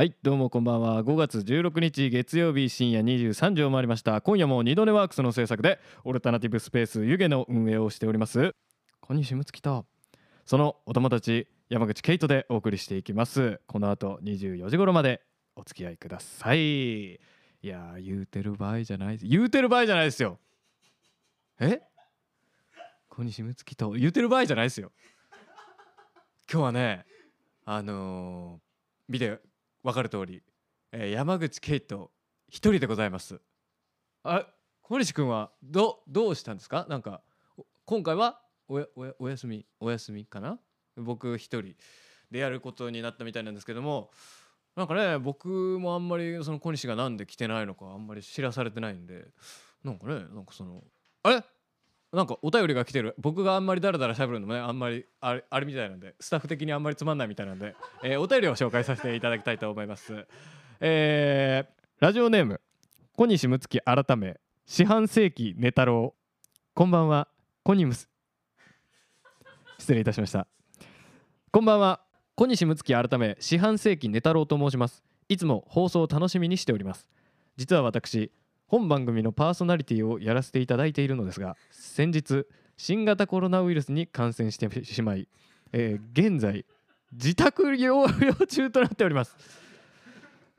はいどうもこんばんは。5月16日月曜日深夜23時を回りました。今夜も二度寝ワークスの制作でオルタナティブスペース湯気の運営をしております。小西睦月と。そのお友達山口ケイトでお送りしていきます。この後24時頃までお付き合いください。いや言うてる場合じゃない言うてる場合じゃないですよ。え？小西睦月と。言うてる場合じゃないですよ。今日はねあのー、見て分かる通り、えー、山口ケイト一人でございます。あ小西君はどどうしたんですか？なんか今回はおやおやお休みお休みかな？僕一人でやることになったみたいなんですけどもなんかね僕もあんまりその小西がなんで来てないのかあんまり知らされてないんでなんかねなんかそのあれ？なんかお便りが来てる。僕があんまりダラダラしゃべるのもねあんまりあれあれみたいなんでスタッフ的にあんまりつまんないみたいなんで、えー、お便りを紹介させていただきたいと思います。えー、ラジオネーム小西睦月改め四半世紀寝太郎こんばんはコニムス。失礼いたしました。こんばんは小西睦月改め四半世紀寝太郎と申します。いつも放送を楽しみにしております。実は私本番組のパーソナリティをやらせていただいているのですが先日新型コロナウイルスに感染してしまい、えー、現在自宅療養中となっております、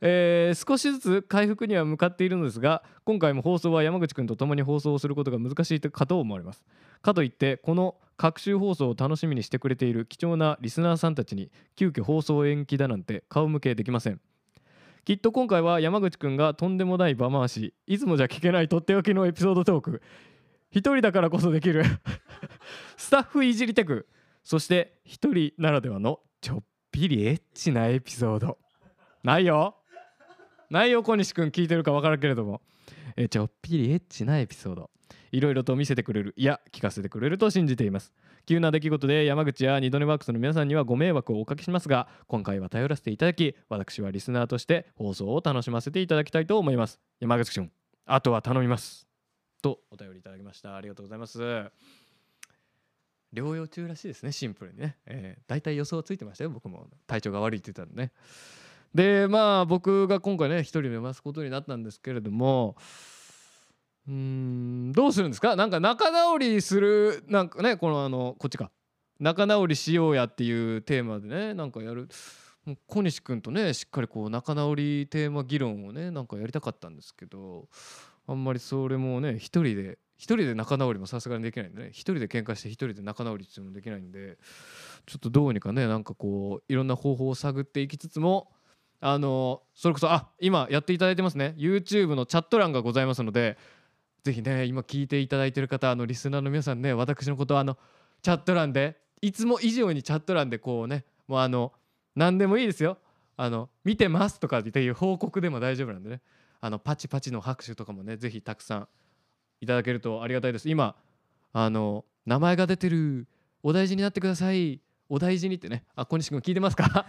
えー、少しずつ回復には向かっているのですが今回も放送は山口くんと共に放送をすることが難しいかと思われます。かといってこの各週放送を楽しみにしてくれている貴重なリスナーさんたちに急遽放送延期だなんて顔向けできません。きっと今回は山口くんがとんでもない場回しいつもじゃ聞けないとっておきのエピソードトーク。一人だからこそできる。スタッフいじりテク。そして一人ならではのちょっぴりエッチなエピソード。ないよ。ないよ小西くん聞いてるか分からんけれども。えちょっぴりエッチなエピソード。いろいろと見せてくれる。いや聞かせてくれると信じています。急な出来事で山口や二度寝ワークスの皆さんにはご迷惑をおかけしますが今回は頼らせていただき私はリスナーとして放送を楽しませていただきたいと思います。山口君あとは頼みます。とお便りいただきました？ありがとうございます。療養中らしいですねシンプルにね、えー、大体予想ついてましたよ僕も。体調が悪いって言ったんでね。でまあ僕が今回ね一人目ますことになったんですけれどもうんどうするんですか？なんか仲直りするなんかねこのあのこっちか。仲直りしようやっていうテーマでねなんかやる。小西君とねしっかりこう仲直りテーマ議論をねなんかやりたかったんですけどあんまりそれもね一人で一人で仲直りもさすがにできないんでね一人で喧嘩して一人で仲直りっていうのもできないんでちょっとどうにかねなんかこういろんな方法を探っていきつつもあのそれこそあ今やっていただいてますね。YouTube のチャット欄がございますのでぜひね今聞いていただいてる方あのリスナーの皆さんね私のことはあのチャット欄でいつも以上にチャット欄でこうねもうあの何でもいいですよ。あの見てますとかっていう報告でも大丈夫なんでね。あのパチパチの拍手とかもねぜひたくさんいただけるとありがたいです。今あの名前が出てる。お大事になってください。お大事にってね。あ小西君聞いてますか？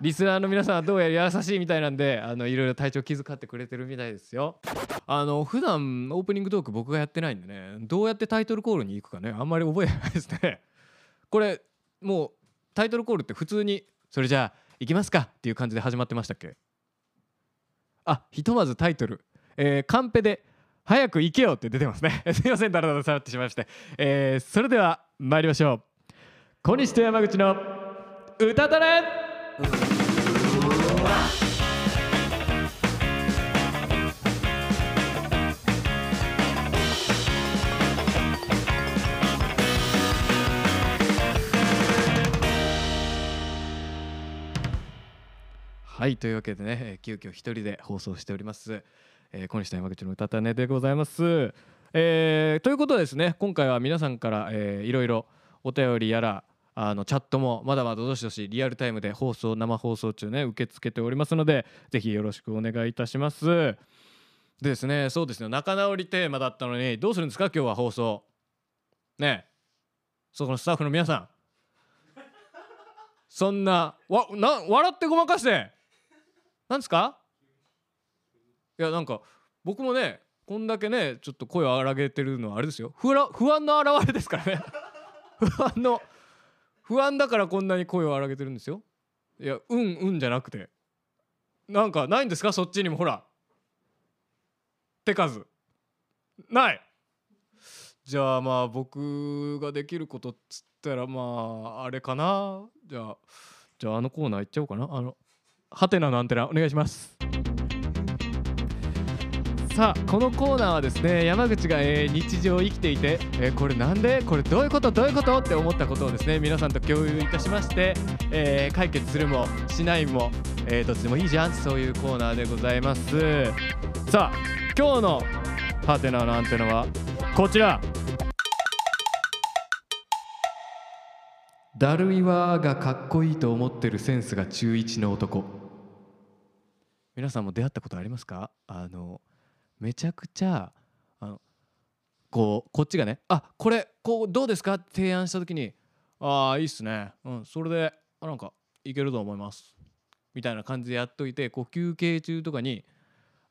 リスナーの皆さんはどうやら優しいみたいなんであのいろいろ体調気遣ってくれてるみたいですよ。あの普段オープニングトーク僕がやってないんでね。どうやってタイトルコールに行くかね。あんまり覚えないですね。これもうタイトルコールって普通にそれじゃあ行きますかっていう感じで始まってましたっけ？あひとまずタイトル、えー、カンペで「早く行けよ」って出てますね。すいません。だらだらさらってしまいまして、えー、それでは参りましょう。小西と山口の歌だれはいというわけでねえ急遽一人で放送しております、えー、小西と山口の歌たねでございます、えー、ということでですね今回は皆さんから、えー、いろいろお便りやらあのチャットもまだまだどしどしリアルタイムで放送生放送中ね受け付けておりますのでぜひよろしくお願いいたします。でですねそうですね仲直りテーマだったのにどうするんですか？今日は放送。ね。そこのスタッフの皆さん。そんなわな笑ってごまかして。なんですか？いやなんか僕もねこんだけねちょっと声を荒げてるのはあれですよ。不安の表れですからね。不安の不安だからこんなに声を荒げてるんですよ。いやうんうんじゃなくて。なんかないんですか？そっちにもほら。手数。ない。じゃあまあ僕ができることっつったらまああれかな。じゃあじゃああのコーナー行っちゃおうかな。あのハテナのアンテナお願いします。さあこのコーナーはですね山口が、えー日常を生きていて、えーこれなんで？これどういうこと？どういうこと？って思ったことをですね皆さんと共有いたしまして、えー解決するもしないも、えどっちでもいいじゃんそういうコーナーでございます。さあ今日のハテナのアンテナはこちら。ダルイワがかっこいいと思ってるセンスが中1の男。皆さんも出会ったことありますか？あのめちゃくちゃあのこうこっちがねあこれこうどうですか？って提案した時にああいいっすね。うんそれであなんかいけると思いますみたいな感じでやっといてこう休憩中とかに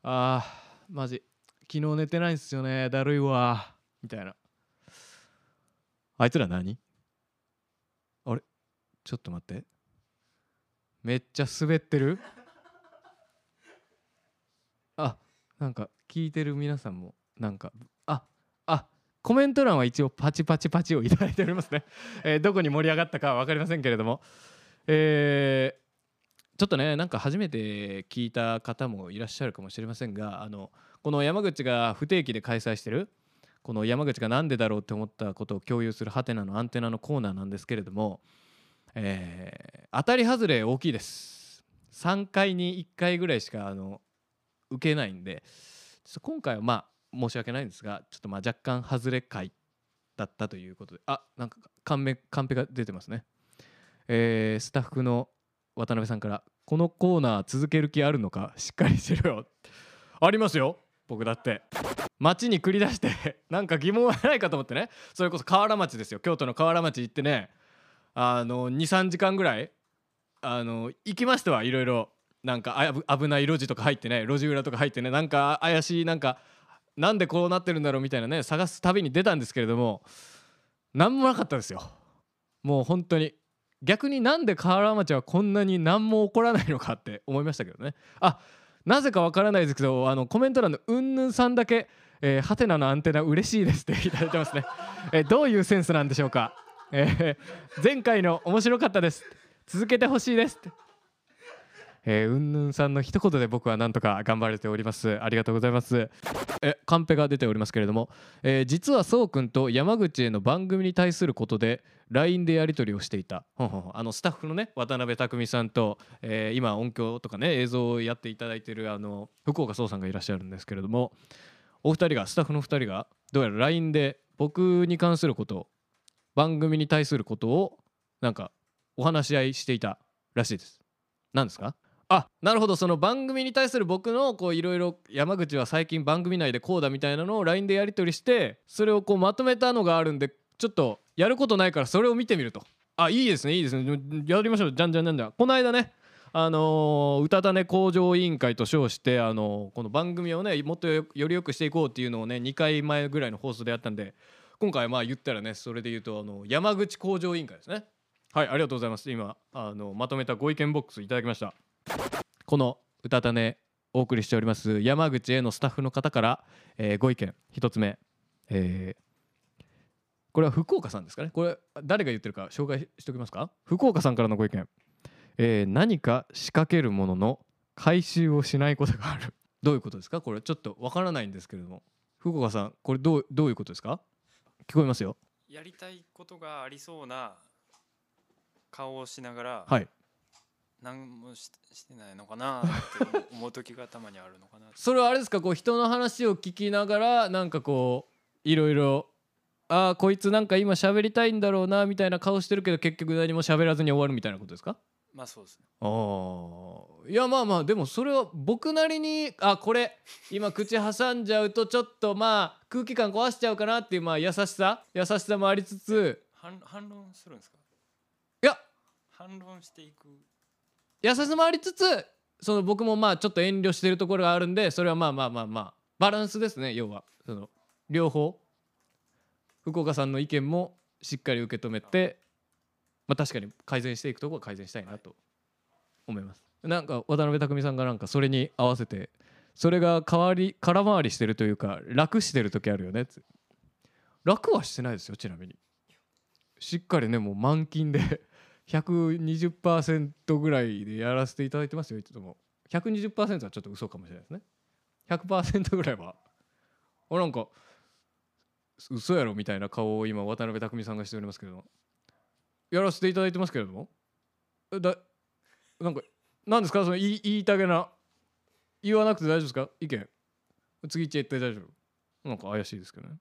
あーマジ昨日寝てないんすよねだるいわみたいな。あいつら何？ちょっと待って。めっちゃ滑ってる？あなんか聞いてる皆さんもなんかああコメント欄は一応パチパチパチをいただいておりますね、えーどこに盛り上がったかは分かりませんけれども。えーちょっとねなんか初めて聞いた方もいらっしゃるかもしれませんがあのこの山口が不定期で開催してるこの山口が何でだろうって思ったことを共有するハテナのアンテナのコーナーなんですけれども、えー当たり外れ大きいです。3回に1回ぐらいしかあの受けないんで今回はまあ申し訳ないんですがちょっとまあ若干外れ回だったということで。あなんかカンペカンペが出てますね、えースタッフの渡辺さんから「このコーナー続ける気あるのかしっかりしろよ」ありますよ。僕だって。街に繰り出してなんか疑問はないかと思ってね。それこそ河原町ですよ。京都の河原町行ってね。あの23時間ぐらいあの行きましてはいろいろなんか危ない路地とか入ってね路地裏とか入ってねなんか怪しいなんかなんでこうなってるんだろうみたいなね探す旅に出たんですけれども何もなかったですよ。もう本当に。逆になんで河原町はこんなに何も起こらないのかって思いましたけどね。あなぜかわからないですけどあのコメント欄のうんぬんさんだけハテナのアンテナ嬉しいですっていただいてますね、えどういうセンスなんでしょうか、えー前回の面白かったです。続けてほしいですって。えーうんぬんさんの一言で僕はなんとか頑張れております。ありがとうございます。えカンペが出ておりますけれども、えー実はそうくんと山口への番組に対することで LINE でやり取りをしていた。ほんほんほん。あのスタッフのね渡辺匠さんと、えー今音響とかね映像をやっていただいているあの福岡壮さんがいらっしゃるんですけれども。お二人がスタッフの二人がどうやら LINE で僕に関すること番組に対することをなんかお話し合いしていたらしいです。何ですか？あなるほど。その番組に対する僕のこういろいろ山口は最近番組内でこうだみたいなのを LINE でやり取りしてそれをこうまとめたのがあるんでちょっとやることないからそれを見てみると。あいいですね。いいですね。やりましょう。じゃんじゃんじゃんじゃん。この間ねあのー、歌種向上委員会と称して、あのーこの番組をねもっとよより良くしていこうっていうのをね2回前ぐらいの放送でやったんで今回まあ言ったらねそれで言うとあの山口向上委員会ですね。はいありがとうございます。今あのまとめたご意見ボックスいただきました。この歌種お送りしております山口へのスタッフの方から、えーご意見。一つ目、えーこれは福岡さんですかね。これ誰が言ってるか紹介しておきますか？福岡さんからのご意見、えー何か仕掛けるものの回収をしないことがある。どういうことですか？これちょっとわからないんですけれども。福岡さんこれどうどういうことですか？聞こえますよ。やりたいことがありそうな顔をしながら、はい。何もししてないのかなって思う時がたまにあるのかな。それはあれですか？こう人の話を聞きながらなんかこういろいろああこいつなんか今喋りたいんだろうなみたいな顔してるけど結局何も喋らずに終わるみたいなことですか？まあそうですね。ああいやまあまあでもそれは僕なりにあこれ今口挟んじゃうとちょっとまあ空気感壊しちゃうかなっていうまあ優しさ優しさもありつつ。反反論するんですか？いや。反論していく。優しさもありつつその僕もまあちょっと遠慮してるところがあるんでそれはまあまあまあまあバランスですね要は。その両方。福岡さんの意見もしっかり受け止めてまあ確かに改善していくところは改善したいなと思います。なんか渡辺匠さんがなんかそれに合わせてそれが代わり空回りしてるというか楽してる時あるよね。って楽はしてないですよちなみに。しっかりねもう満勤で120%ぐらいでやらせていただいてますよいつも。120%はちょっと嘘かもしれないですね。100%ぐらいは。あなんか嘘やろみたいな顔を今渡辺匠さんがしておりますけど。もやらせていただいてますけれども。えだなんか何ですか？その言い言いたげな言わなくて大丈夫ですか？意見。次行っちゃって大丈夫。なんか怪しいですけどね、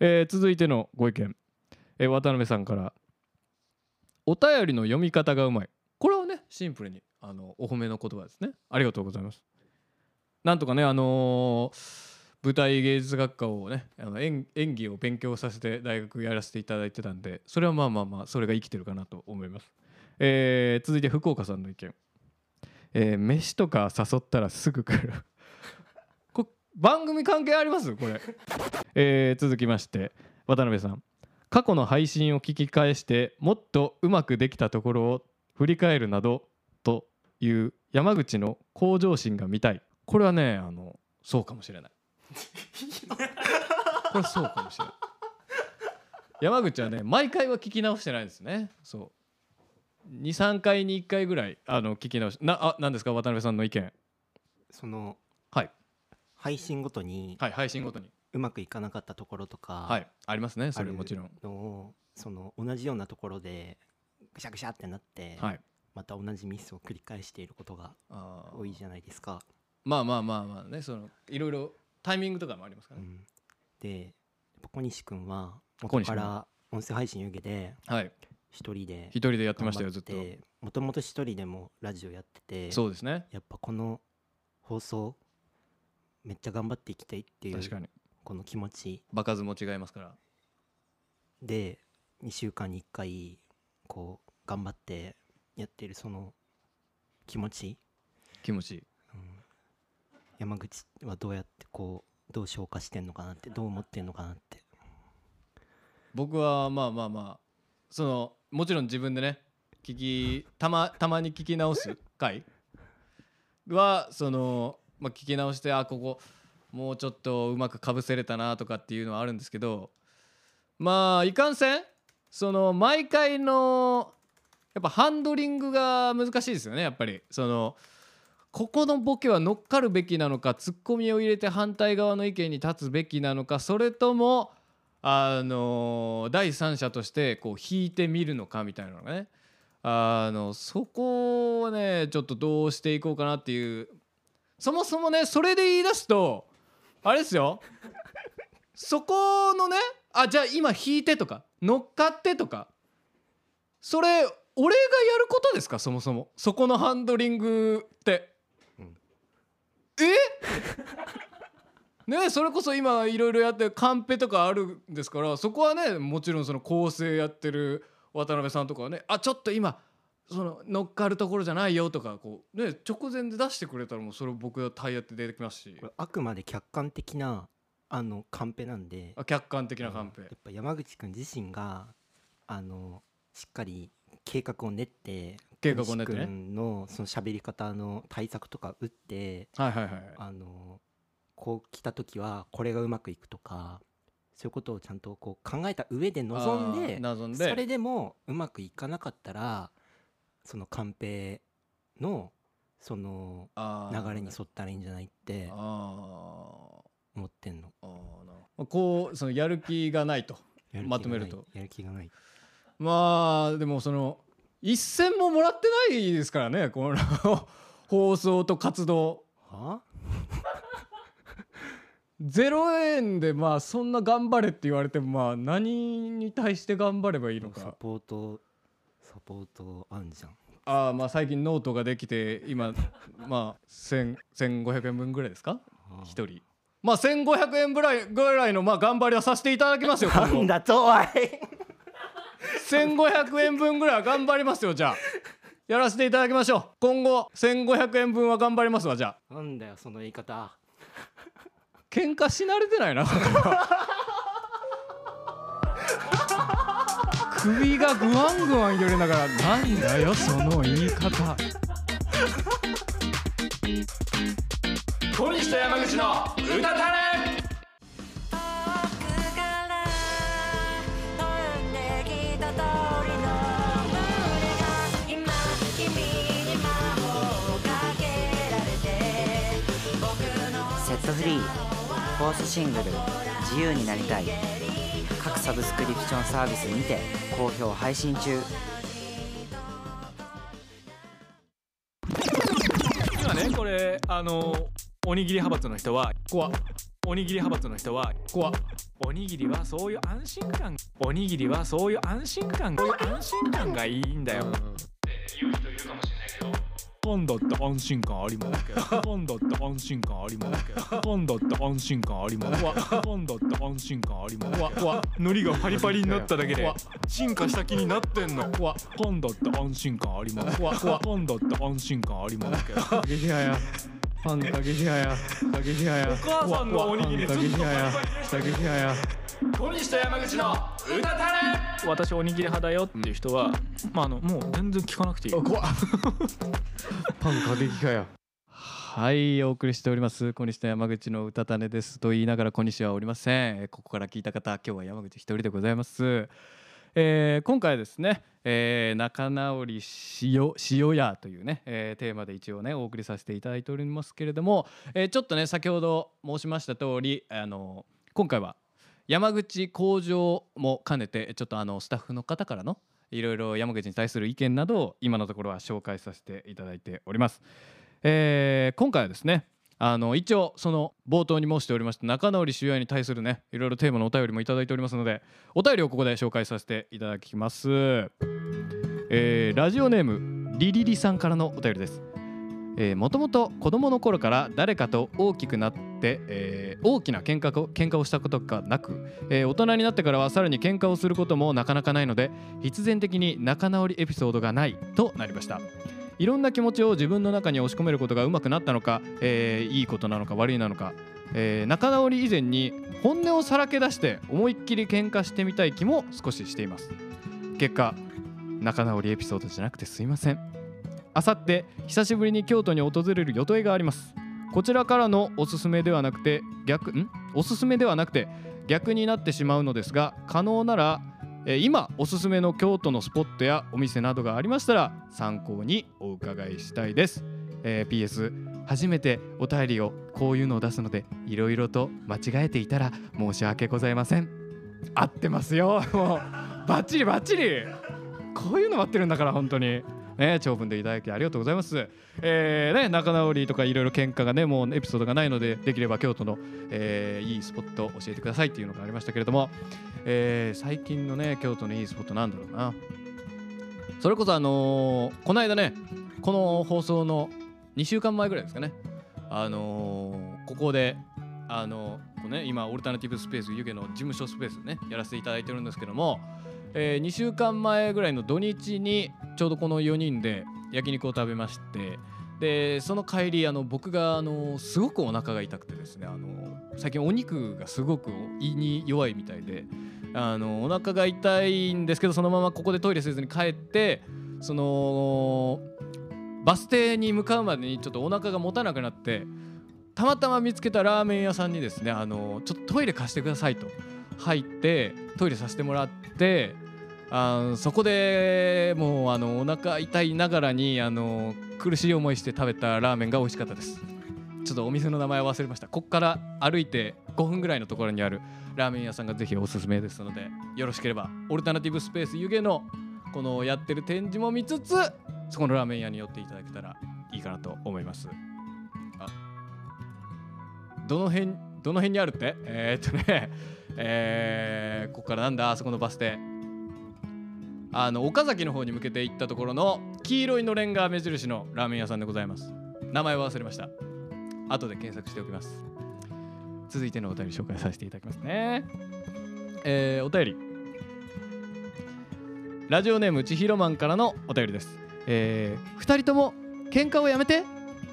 えー続いてのご意見、えー渡辺さんから。お便りの読み方がうまい。これはねシンプルにあのお褒めの言葉ですね。ありがとうございます。なんとかねあのー舞台芸術学科をねあの演演技を勉強させて大学やらせていただいてたんでそれはまあまあまあそれが生きてるかなと思います、えー続いて福岡さんの意見。えー飯とか誘ったらすぐ来る。こ番組関係あります？これ、えー続きまして渡辺さん。過去の配信を聞き返してもっとうまくできたところを振り返るなどという山口の向上心が見たい。これはねあのそうかもしれない。これそうかもしれない。山口はね毎回は聞き直してないですね。そう。23回に1回ぐらいあの聞き直しなあ何ですか？渡辺さんの意見。そのはい。配信ごとにはい配信ごとに。うまくいかなかったところとか、はい。ありますねそれもちろん。のをその同じようなところでぐしゃぐしゃってなって、はい。また同じミスを繰り返していることが多いじゃないですか。まあまあまあまあねそのいろいろタイミングとかもありますからね、うん、で小西君は元から音声配信湯気ではい。一人で一人でやってましたよずっと。もともと一人でもラジオやっててそうですね。やっぱこの放送めっちゃ頑張っていきたいっていう確かに。この気持ち。場数も違いますから。で2週間に1回こう頑張ってやってるその気持ち、気持ち山口はどうやってこうどう消化してんのかなってどう思ってんのかなって。僕はまあまあまあそのもちろん自分でね聞きたまたまに聞き直す回はその、まあ、聞き直してあここもうちょっとうまくかぶせれたなとかっていうのはあるんですけどまあいかんせんその毎回のやっぱハンドリングが難しいですよねやっぱり。そのここのボケは乗っかるべきなのかツッコミを入れて反対側の意見に立つべきなのかそれともあの第三者としてこう引いてみるのかみたいなのがね。あのそこをねちょっとどうしていこうかなっていう。そもそもねそれで言い出すとあれですよ。そこのねあじゃあ今引いてとか乗っかってとかそれ俺がやることですか？そもそも。そこのハンドリング、え？ねそれこそ今いろいろやってカンペとかあるんですからそこはねもちろんその構成やってる渡辺さんとかはねあちょっと今その乗っかるところじゃないよとかこうね直前で出してくれたらもうそれ僕はタイヤって出てきますし。これあくまで客観的なあのカンペなんで。あ客観的なカンペ。やっぱ山口君自身があのしっかり計画を練って計画を練ってね。のその喋り方の対策とか打ってはいはいはい。あのこう来た時はこれがうまくいくとかそういうことをちゃんとこう考えた上で臨んあでー望んで。それでもうまくいかなかったらそのカンペのその流れに沿ったらいいんじゃないって思ってんの。あこうそのやる気がないと。まとめると。やる気がない。まあでもその一銭ももらってないですからねこの放送と活動。は？0円でまあそんな頑張れって言われてもまあ何に対して頑張ればいいのサかポートサポートあんじゃん。ああまあ最近ノートができて今まあ1000 1500円分ぐらいですか？あ。ー一人。まあ1500円ぐらいぐらいのまあ頑張りはさせていただきますよなんだとおい1500円分ぐらいは頑張りますよじゃあ。やらせていただきましょう。今後1500円分は頑張りますわじゃあ。なんだよその言い方。喧嘩し慣れてないな首がグワングワン揺れながらなんだよその言い方。小西と山口の歌たれフォースシングル「自由になりたい」各サブスクリプションサービスにて好評配信中。今ねこれあのおにぎり派閥の人は怖っおにぎり派閥の人は怖っおにぎりはそういう安心感。おにぎりはそういう安心感。そういう安心感がいいんだよ、パンダって安心感ありますけど。パンダって安心感ありますけど。パンダって安心感ありますパンダっ。て安心感あります怖っ。怖っ。海苔がパリパリになっただけで。進化した気になってんの。怖っ。パンダって安心感あります怖っ。怖っ。パンダって安心感ありますけど。過激派やファン過激派や過激派やお母さんのおにぎりずっとパリパリに過激派や小西と山口の歌たれ。私おにぎり派だよっていう人は、まああのもう全然聞かなくていい。怖っ。パン過激派や。はいお送りしております。小西と山口の歌種ですと言いながら小西はおりません。えーここから聞いた方今日は山口一人でございます。えー今回はですね、えー仲直りしよしよやというね、えーテーマで一応ねお送りさせていただいておりますけれども、えーちょっとね先ほど申しました通りあの今回は山口工場も兼ねてちょっとあのスタッフの方からのいろいろ山口に対する意見などを今のところは紹介させていただいております。えー今回はですねあの一応その冒頭に申しておりました仲直り主要に対するねいろいろテーマのお便りもいただいておりますのでお便りをここで紹介させていただきます、えーラジオネームリリリさんからのお便りですもともと子供の頃から誰かと大きくなって、えー大きな喧嘩を喧嘩をしたことがなく、えー大人になってからはさらに喧嘩をすることもなかなかないので必然的に仲直りエピソードがないとなりました。いろんな気持ちを自分の中に押し込めることがうまくなったのか、えーいいことなのか悪いなのか、えー仲直り以前に本音をさらけ出して思いっきり喧嘩してみたい気も少ししています。結果仲直りエピソードじゃなくてすいません。あさって久しぶりに京都に訪れる予定があります。こちらからのおすすめではなくて逆ん？おすすめではなくて逆になってしまうのですが可能ならえ今おすすめの京都のスポットやお店などがありましたら参考にお伺いしたいです、えー PS 初めてお便りをこういうのを出すのでいろいろと間違えていたら申し訳ございません。合ってますよもう。バッチリバッチリ。こういうの待ってるんだから本当に。ね長文でいただきありがとうございます。えーね仲直りとかいろいろ喧嘩がねもうエピソードがないのでできれば京都の、えーいいスポット教えてくださいっていうのがありましたけれども、えー最近のね京都のいいスポットなんだろうな。それこそあのーこの間ねこの放送の2週間前ぐらいですかね。あのーここであのこね今オルタナティブスペース湯気の事務所スペースねやらせていただいてるんですけども、え2週間前ぐらいの土日にちょうどこの4人で焼肉を食べましてでその帰りあの僕があのすごくお腹が痛くてですねあの最近お肉がすごく胃に弱いみたいであのお腹が痛いんですけどそのままここでトイレせずに帰ってそのバス停に向かうまでにちょっとお腹が持たなくなってたまたま見つけたラーメン屋さんにですねあのちょっとトイレ貸してくださいと入ってトイレさせてもらってあそこでもうあのお腹痛いながらにあの苦しい思いして食べたラーメンが美味しかったです。ちょっとお店の名前忘れました。こっから歩いて5分ぐらいのところにあるラーメン屋さんがぜひおすすめですのでよろしければオルタナティブスペース湯気のこのやってる展示も見つつそこのラーメン屋に寄っていただけたらいいかなと思います。あどの辺どの辺にあるって？えー、っとね えー、ここからなんだ？あそこのバス停。あの岡崎の方に向けて行ったところの黄色いのれんが目印のラーメン屋さんでございます。名前は忘れました。後で検索しておきます。続いてのお便り紹介させていただきますね。えー、お便り。ラジオネームちひろマンからのお便りです。えー、2人とも喧嘩をやめて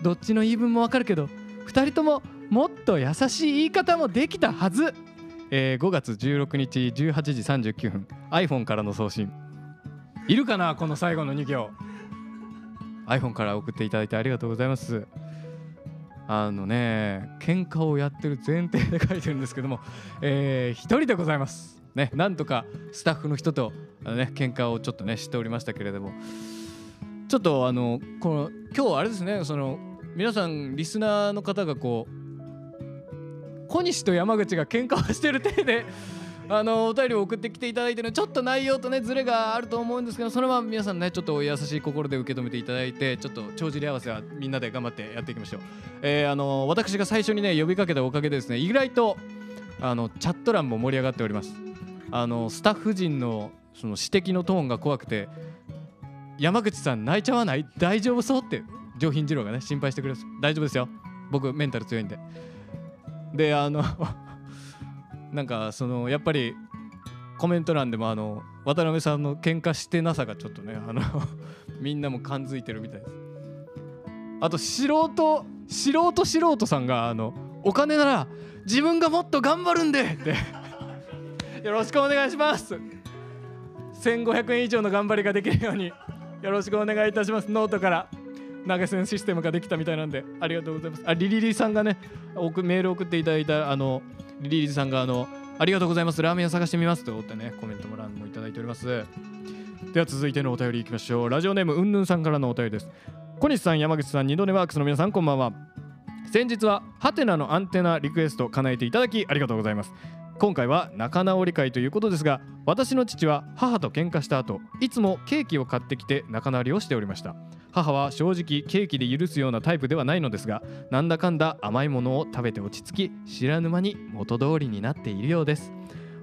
どっちの言い分もわかるけど2人とももっと優しい言い方もできたはず、えー5月16日18時39分。iPhone からの送信。いるかなこの最後の2行。iPhone から送っていただいてありがとうございます。あのね喧嘩をやってる前提で書いてるんですけども、えー、一人でございます。ね、なんとかスタッフの人とあのね喧嘩をちょっとねしておりましたけれども。ちょっとあのこの今日あれですねその皆さんリスナーの方がこう小西と山口が喧嘩をしてる体であのお便りを送ってきていただいてるちょっと内容とねズレがあると思うんですけどそれは皆さんねちょっとお優しい心で受け止めていただいてちょっと帳尻合わせはみんなで頑張ってやっていきましょう、えーあの私が最初にね呼びかけたおかげでですね意外とあのチャット欄も盛り上がっております。あのスタッフ陣のその指摘のトーンが怖くて山口さん泣いちゃわない？大丈夫そう？って上品次郎がね心配してくれます。大丈夫ですよ。僕メンタル強いんで。であのなんかそのやっぱりコメント欄でもあの渡辺さんの喧嘩してなさがちょっとねあの みんなも感づいてるみたいです。あと素人素人素人さんがあのお金なら自分がもっと頑張るんでって。よろしくお願いします。1500円以上の頑張りができるようによろしくお願いいたします。ノートから投げ銭システムができたみたいなんでありがとうございます。あリリリさんがねメール送っていただいたあのリリリさんがあのありがとうございます。ラーメン屋探してみますとってねコメントも欄もいただいております。では続いてのお便りいきましょう。ラジオネームうんぬんさんからのお便りです。小西さん山口さん二度寝ワークスの皆さんこんばんは。先日はハテナのアンテナリクエスト叶えていただきありがとうございます。今回は仲直り会ということですが私の父は母と喧嘩した後いつもケーキを買ってきて仲直りをしておりました。母は正直ケーキで許すようなタイプではないのですがなんだかんだ甘いものを食べて落ち着き知らぬ間に元通りになっているようです。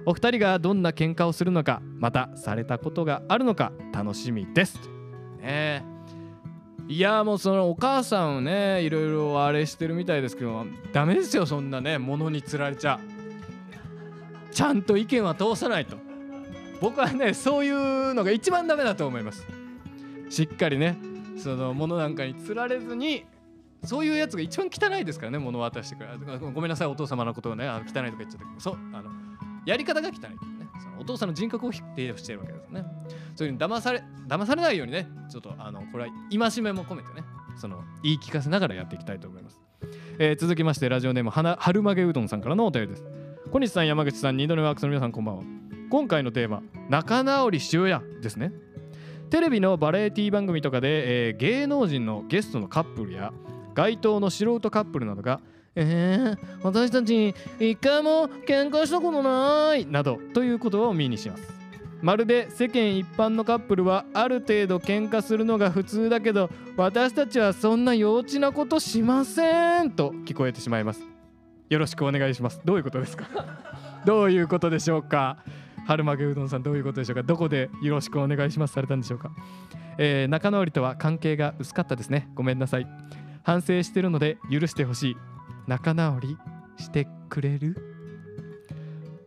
お二人がどんな喧嘩をするのかまたされたことがあるのか楽しみです。ねいやもうそのお母さんをねいろいろあれしてるみたいですけどダメですよそんなね物につられちゃ。ちゃんと意見は通さないと。僕はねそういうのが一番ダメだと思います。しっかりねその物なんかにつられずにそういうやつが一番汚いですからね物を渡してくれごめんなさいお父様のことをねあの汚いとか言っちゃったけどそうあのやり方が汚いってね。そのお父さんの人格を否定してるわけですね。そういうふうに騙され騙されないようにねちょっとあのこれは戒めも込めてねその言い聞かせながらやっていきたいと思います、えー続きましてラジオネームはな春曲げうどんさんからのお便りです。小西さん山口さん二度寝ワークスの皆さんこんばんは。今回のテーマ仲直りしようやですね。テレビのバラエティ番組とかで、えー芸能人のゲストのカップルや街頭の素人カップルなどがえー、私たち一回も喧嘩したことないなどという言葉を耳にします。まるで世間一般のカップルはある程度喧嘩するのが普通だけど私たちはそんな幼稚なことしませんと聞こえてしまいます。よろしくお願いします。どういうことですかどういうことでしょうか？春巻うどんさんどういうことでしょうか？どこでよろしくお願いしますされたんでしょうか、えー仲直りとは関係が薄かったですね。ごめんなさい。反省してるので許してほしい。仲直りしてくれる？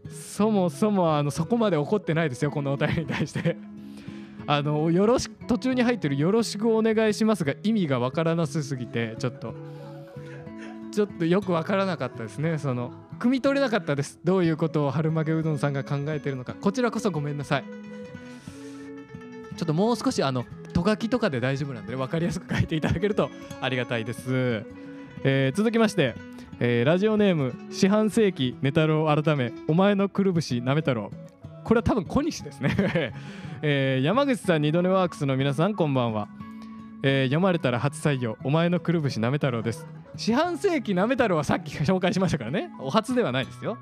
そもそもあのそこまで怒ってないですよこのお便りに対して。あのよろし途中に入ってる「よろしくお願いします」が意味がわからなすすぎてちょっと。ちょっとよくわからなかったですねその。汲み取れなかったです。どういうことを春巻けうどんさんが考えてるのか。こちらこそごめんなさい。ちょっともう少しあのと書きとかで大丈夫なんで、ね、分かりやすく書いていただけるとありがたいです、えー続きまして、えーラジオネーム四半世紀ネタロウ改めお前のくるぶしなめ太郎。これは多分小西ですね、えー山口さん二度寝ワークスの皆さんこんばんは、えー読まれたら初採用お前のくるぶしなめ太郎です。四半世紀なめ太郎はさっき紹介しましたからね。お初ではないですよ。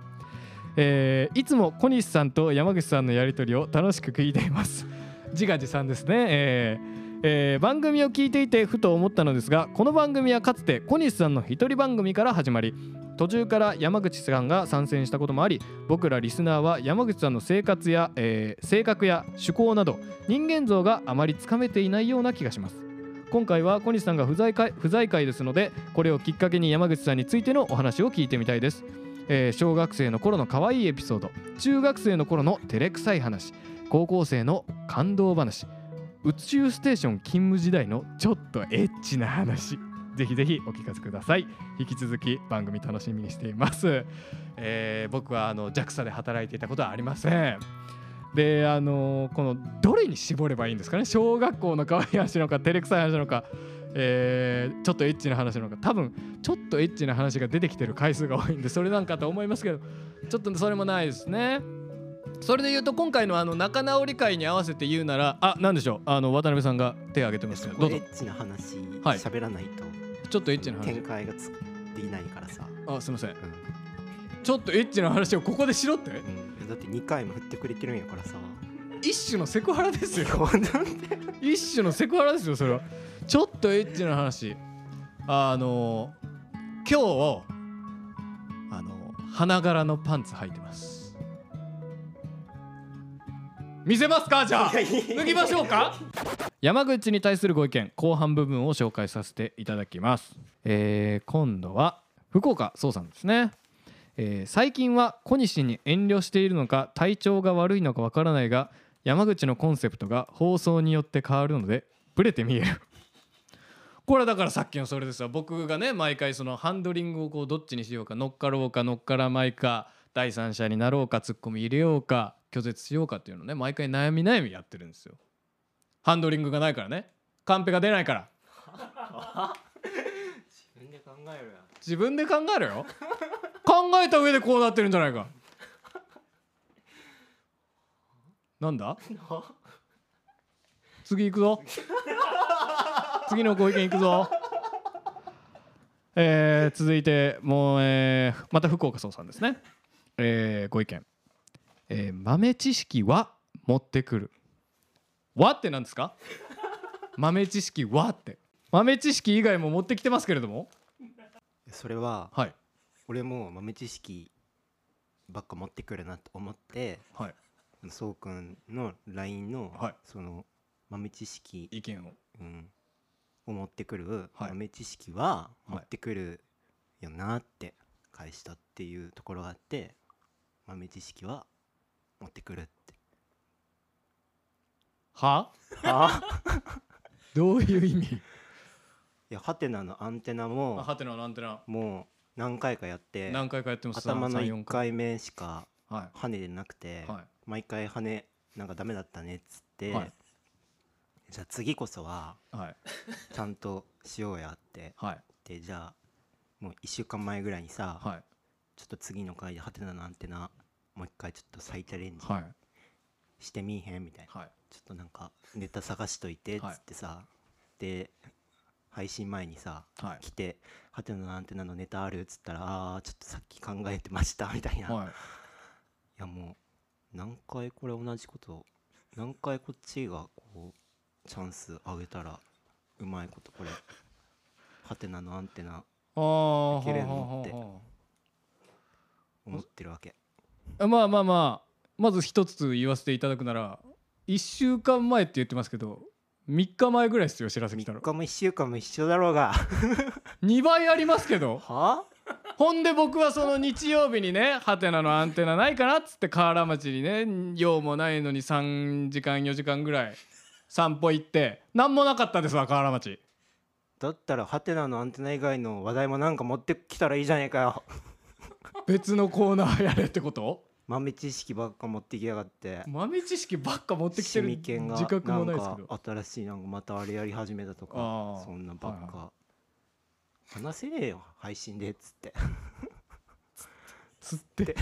えーいつも小西さんと山口さんのやりとりを楽しく聞いています。自画自賛ですね、えーえー番組を聞いていてふと思ったのですがこの番組はかつて小西さんの一人番組から始まり途中から山口さんが参戦したこともあり僕らリスナーは山口さんの生活や、えー性格や趣向など人間像があまりつかめていないような気がします。今回は小西さんが不在会不在会ですのでこれをきっかけに山口さんについてのお話を聞いてみたいです、えー小学生の頃の可愛いエピソード中学生の頃の照れくさい話高校生の感動話宇宙ステーション勤務時代のちょっとエッチな話ぜひぜひお聞かせください。引き続き番組楽しみにしています、えー僕はあの JAXA で働いていたことはありません。であのこのどれに絞ればいいんですかね？小学校の可愛い話なのか照れくさい話なのかえーちょっとエッチな話なのか多分ちょっとエッチな話が出てきてる回数が多いんでそれなんかと思いますけどちょっとそれもないですね。それで言うと今回のあの仲直り会に合わせて言うならあなんでしょう？あの渡辺さんが手を挙げてますけどどうぞ。エッチな話はい。喋らないと。ちょっとエッチな話。展開がつできないからさ、あすいません。うん。ちょっとエッチな話をここでしろって？うん、だって2回も振ってくれてるんやからさ。一種のセクハラですよ。一種のセクハラですよそれは。ちょっとエッチな話。あの今日あの花柄のパンツ履いてます。見せますかじゃあ。脱ぎましょうか。山口に対するご意見後半部分を紹介させていただきます、えー今度は福岡壮さんですねえー最近は小西に遠慮しているのか体調が悪いのかわからないが山口のコンセプトが放送によって変わるのでブレて見える。これはだからさっきのそれですよ。僕がね毎回そのハンドリングをこうどっちにしようか乗っかろうか乗っからまいか第三者になろうかツッコミ入れようか拒絶しようかっていうのをね毎回悩み悩みやってるんですよ。ハンドリングがないからね。カンペが出ないから。自分で考えるや。ん自分で考えろよ考えた上でこうなってるんじゃないか。なんだ？次行くぞ。次のご意見行くぞ。えー続いてもう、えーまた福岡総さんですね、えーご意見、えー豆知識は持ってくる。和って何ですか？豆知識はって。豆知識以外も持ってきてますけれども。それははい俺も豆知識ばっか持ってくるなと思ってはい。そうくんの LINE の、はい。その豆知識、意見を。うん、を持ってくるはい。豆知識ははい。持ってくるよなって返したっていうところがあって豆知識は持ってくるって。は？あどういう意味？いやハテナのアンテナあもはてなのアンテナ。もう何回かやって何回かやってます。頭の3 4 1回目しかは跳ねてなくて、いはい。毎回跳ねなんかダメだったねっつって、はい。じゃあ次こそははい。ちゃんとしようやって。はい。でじゃあもう1週間前ぐらいにさ、はい。ちょっと次の回でハテナのアンテナもう一回ちょっと再チャレンジはい。してみいへんみたいな、はい。ちょっとなんかネタ探しといてっつってさ、で配信前にさはい。来て「ハテナのアンテナのネタある?」っつったら「あーちょっとさっき考えてました」みたいな、い、はい。やもう何回これ同じこと何回こっちがこうチャンスあげたらうまいことこれハテナのアンテナああいけるのって思ってるわけ。あまあまあまあまず一つ言わせていただくなら1週間前って言ってますけど3日前ぐらいですよ知らせ来た3の日も1週間も一緒だろうが。2倍ありますけど。は？ほんで僕はその日曜日にねハテナのアンテナないかなっつって河原町にね用もないのに3時間4時間ぐらい散歩行って何もなかったですわ河原町。だったらハテナのアンテナ以外の話題もなんか持ってきたらいいじゃねえかよ。別のコーナーやれってこと？豆知識ばっか持ってきやがって。豆知識ばっか持ってきてる自覚もないですけど。か新しいなんかまたあれやり始めたとかそんなばっか、はい話せねえよ配信でっつって。つって。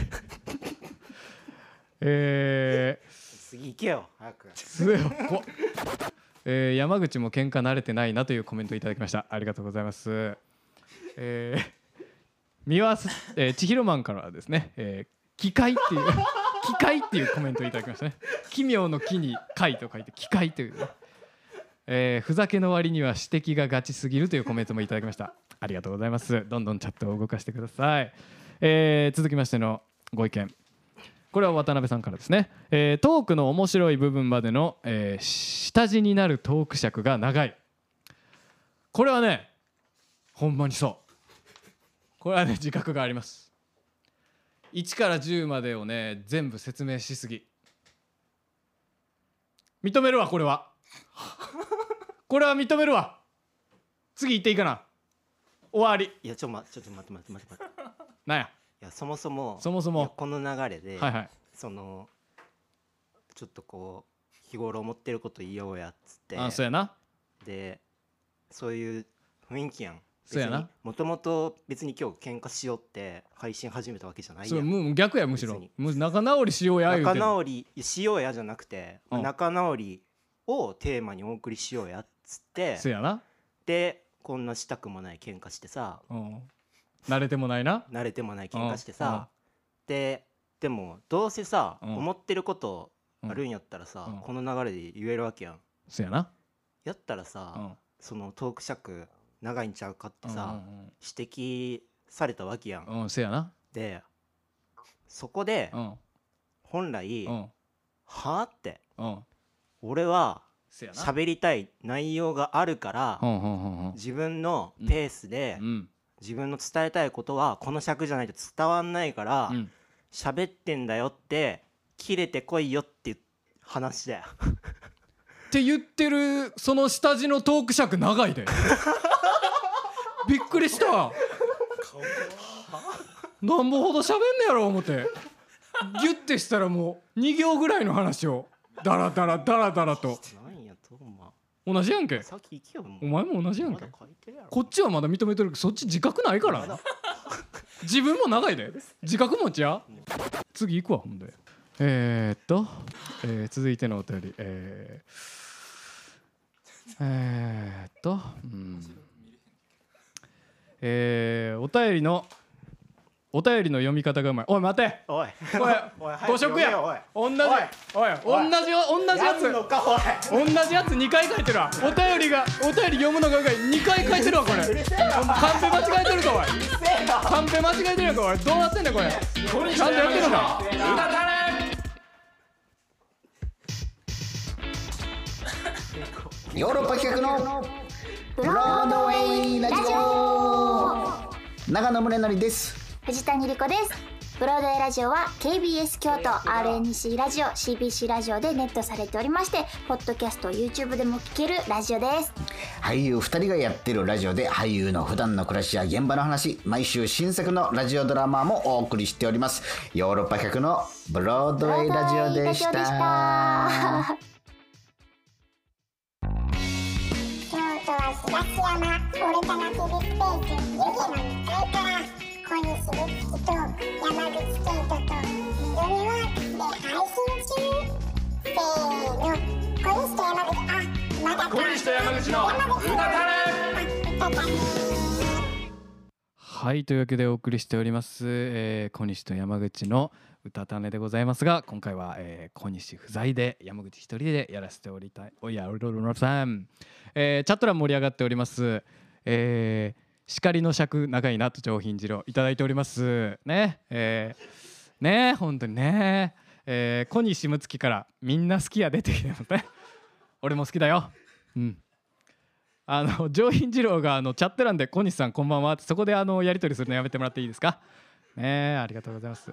えー。次行けよ早く。すよこえー山口も喧嘩慣れてないなというコメントいただきました。ありがとうございます。えー、三輪す、えー、千尋マンからはですね、えー、機械っていう機械っていうコメントをいただきましたね。奇妙の木に貝と書いて機械というね、えー、ふざけの割には指摘がガチすぎるというコメントもいただきました。ありがとうございます。どんどんチャットを動かしてください、えー、続きましてのご意見。これは渡辺さんからですね、えートークの面白い部分までの、えー下地になるトーク尺が長い。これはねほんまにそう。これはね自覚があります。1から10までをね全部説明しすぎ。認めるわこれは。これは認めるわ。次行っていいかな。終わり。いやちょっと待ってちょっと待って待って待って待って。なんや？いやそもそもそもそも。この流れで、はいはい。そのちょっとこう日頃思ってること言おうやっつって。あそうやな。でそういう雰囲気やんそうやな。もともと別に今日喧嘩しようって配信始めたわけじゃないやん。そうもう逆やむしろ。別に。む仲直りしようや言う仲て。んの直りしようやじゃなくて、うん。仲直りをテーマにお送りしようやっつってそうやな。でこんなしたくもない喧嘩してさうん。慣れてもないな。慣れてもない喧嘩してうん。さででもどうせさ、うん。思ってることあるんやったらさ、うん。この流れで言えるわけやん。そうやな。やったらさ、うん。そのトーク尺長いんちゃうかってさ、うん指摘されたわけやん、うんうんそうやな。でそこでうん。本来、うん。はあってうん。俺は喋りたい内容があるから、うんうんうんうん。自分のペースで、うん。自分の伝えたいことはこの尺じゃないと伝わんないからうん。喋、ってんだよって切れてこいよっていう話だよ。って言ってるその下地のトーク尺長いで びっくりした。なんぼほど喋んねやろ思って。ギュッてしたらもう2行ぐらいの話を。ダラダラダラダラと。同じやんけ。お前も同じやんけ。こっちはまだ認めてるけどそっち自覚ないからな。自分も長いで。自覚持ちや。次行くわほんで。えー、っと、えー続いてのお便り。えー、えー、っとうんえー、お便りのお便りの読み方がうまい。おい待て。おい。おい おい五色や。おい。同じおい。同じ同じやつ。やんのかおい。同じやつ2回書いてるわ。お便りがお便り読むのが2回書いてるわこれ。カンペ間違えてるかおい。カンペ間違えてるやんかおい。どうなってんねんこれ。ちゃんとやってんのか。ヨーロッパ企画のブロードウェイラジオ。長野宗則です。藤谷莉子です。ブロードウェイラジオは KBS 京都 RNC ラジオ CBC ラジオでネットされておりましてポッドキャスト YouTube でも聞けるラジオです。俳優2人がやってるラジオで俳優の普段の暮らしや現場の話毎週新作のラジオドラマもお送りしております。ヨーロッパ企画のブロードウェイラジオでしブロードウェイラジオでした東山オルタナティブスペース湯気の2階から小西睦月と山口圭人と二度目ワークで配信中せーの小西と山口あまだ小西と山口の歌たれはいというわけでお送りしております、えー小西と山口の歌種でございますが今回は、えー小西不在で山口一人でやらせておりたいおやおろろろさん、えーチャット欄盛り上がっております。えー叱りの尺長いなと上品次郎いただいております。ね。えーね本当にね。えー小西睦月からみんな好きや出てきてますね。俺も好きだよ。うん。あの上品次郎があのチャット欄で小西さんこんばんはってそこであのやり取りするのやめてもらっていいですか？ねありがとうございます。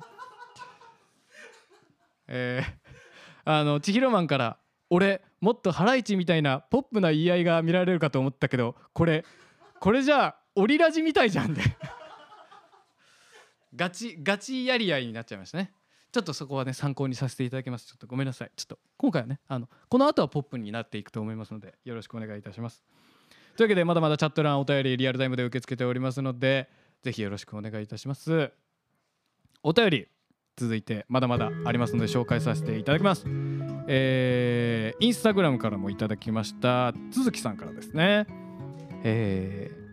えー、あの千尋マンから俺もっとハライチみたいなポップな言い合いが見られるかと思ったけどこれこれじゃあオリラジみたいじゃんで ガチガチやり合いになっちゃいましたね。ちょっとそこはね参考にさせていただきます。ちょっとごめんなさい。ちょっと今回はねあのこの後はポップになっていくと思いますのでよろしくお願いいたします。というわけでまだまだチャット欄お便りリアルタイムで受け付けておりますのでぜひよろしくお願いいたします。お便り。続いてまだまだありますので紹介させていただきます。えーインスタグラムからもいただきました鈴木さんからですね。えー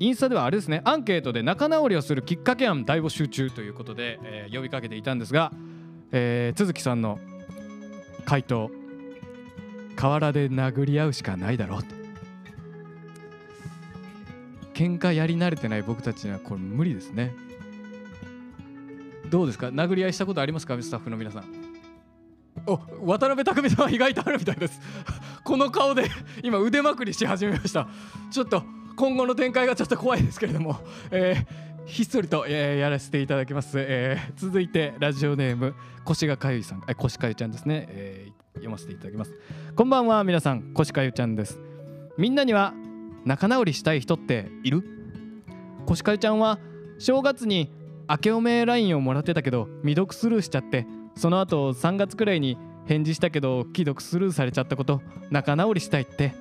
インスタではあれですねアンケートで仲直りをするきっかけ案大募集中ということで、えー呼びかけていたんですが、えー、鈴木さんの回答河原で殴り合うしかないだろうと。喧嘩やり慣れてない僕たちにはこれ無理ですね。どうですか？殴り合いしたことありますか？スタッフの皆さん。お渡辺匠さんは意外とあるみたいです。この顔で今腕まくりし始めました。ちょっと今後の展開がちょっと怖いですけれども、えーひっそりと、えーやらせていただきます、えー続いてラジオネーム腰がかゆいさん。え腰かゆちゃんですね、えー読ませていただきます。こんばんは皆さん。腰かゆちゃんです。みんなには仲直りしたい人っている？腰かゆちゃんは正月に明けおめ LINE をもらってたけど未読スルーしちゃってその後3月くらいに返事したけど既読スルーされちゃったこと仲直りしたいって。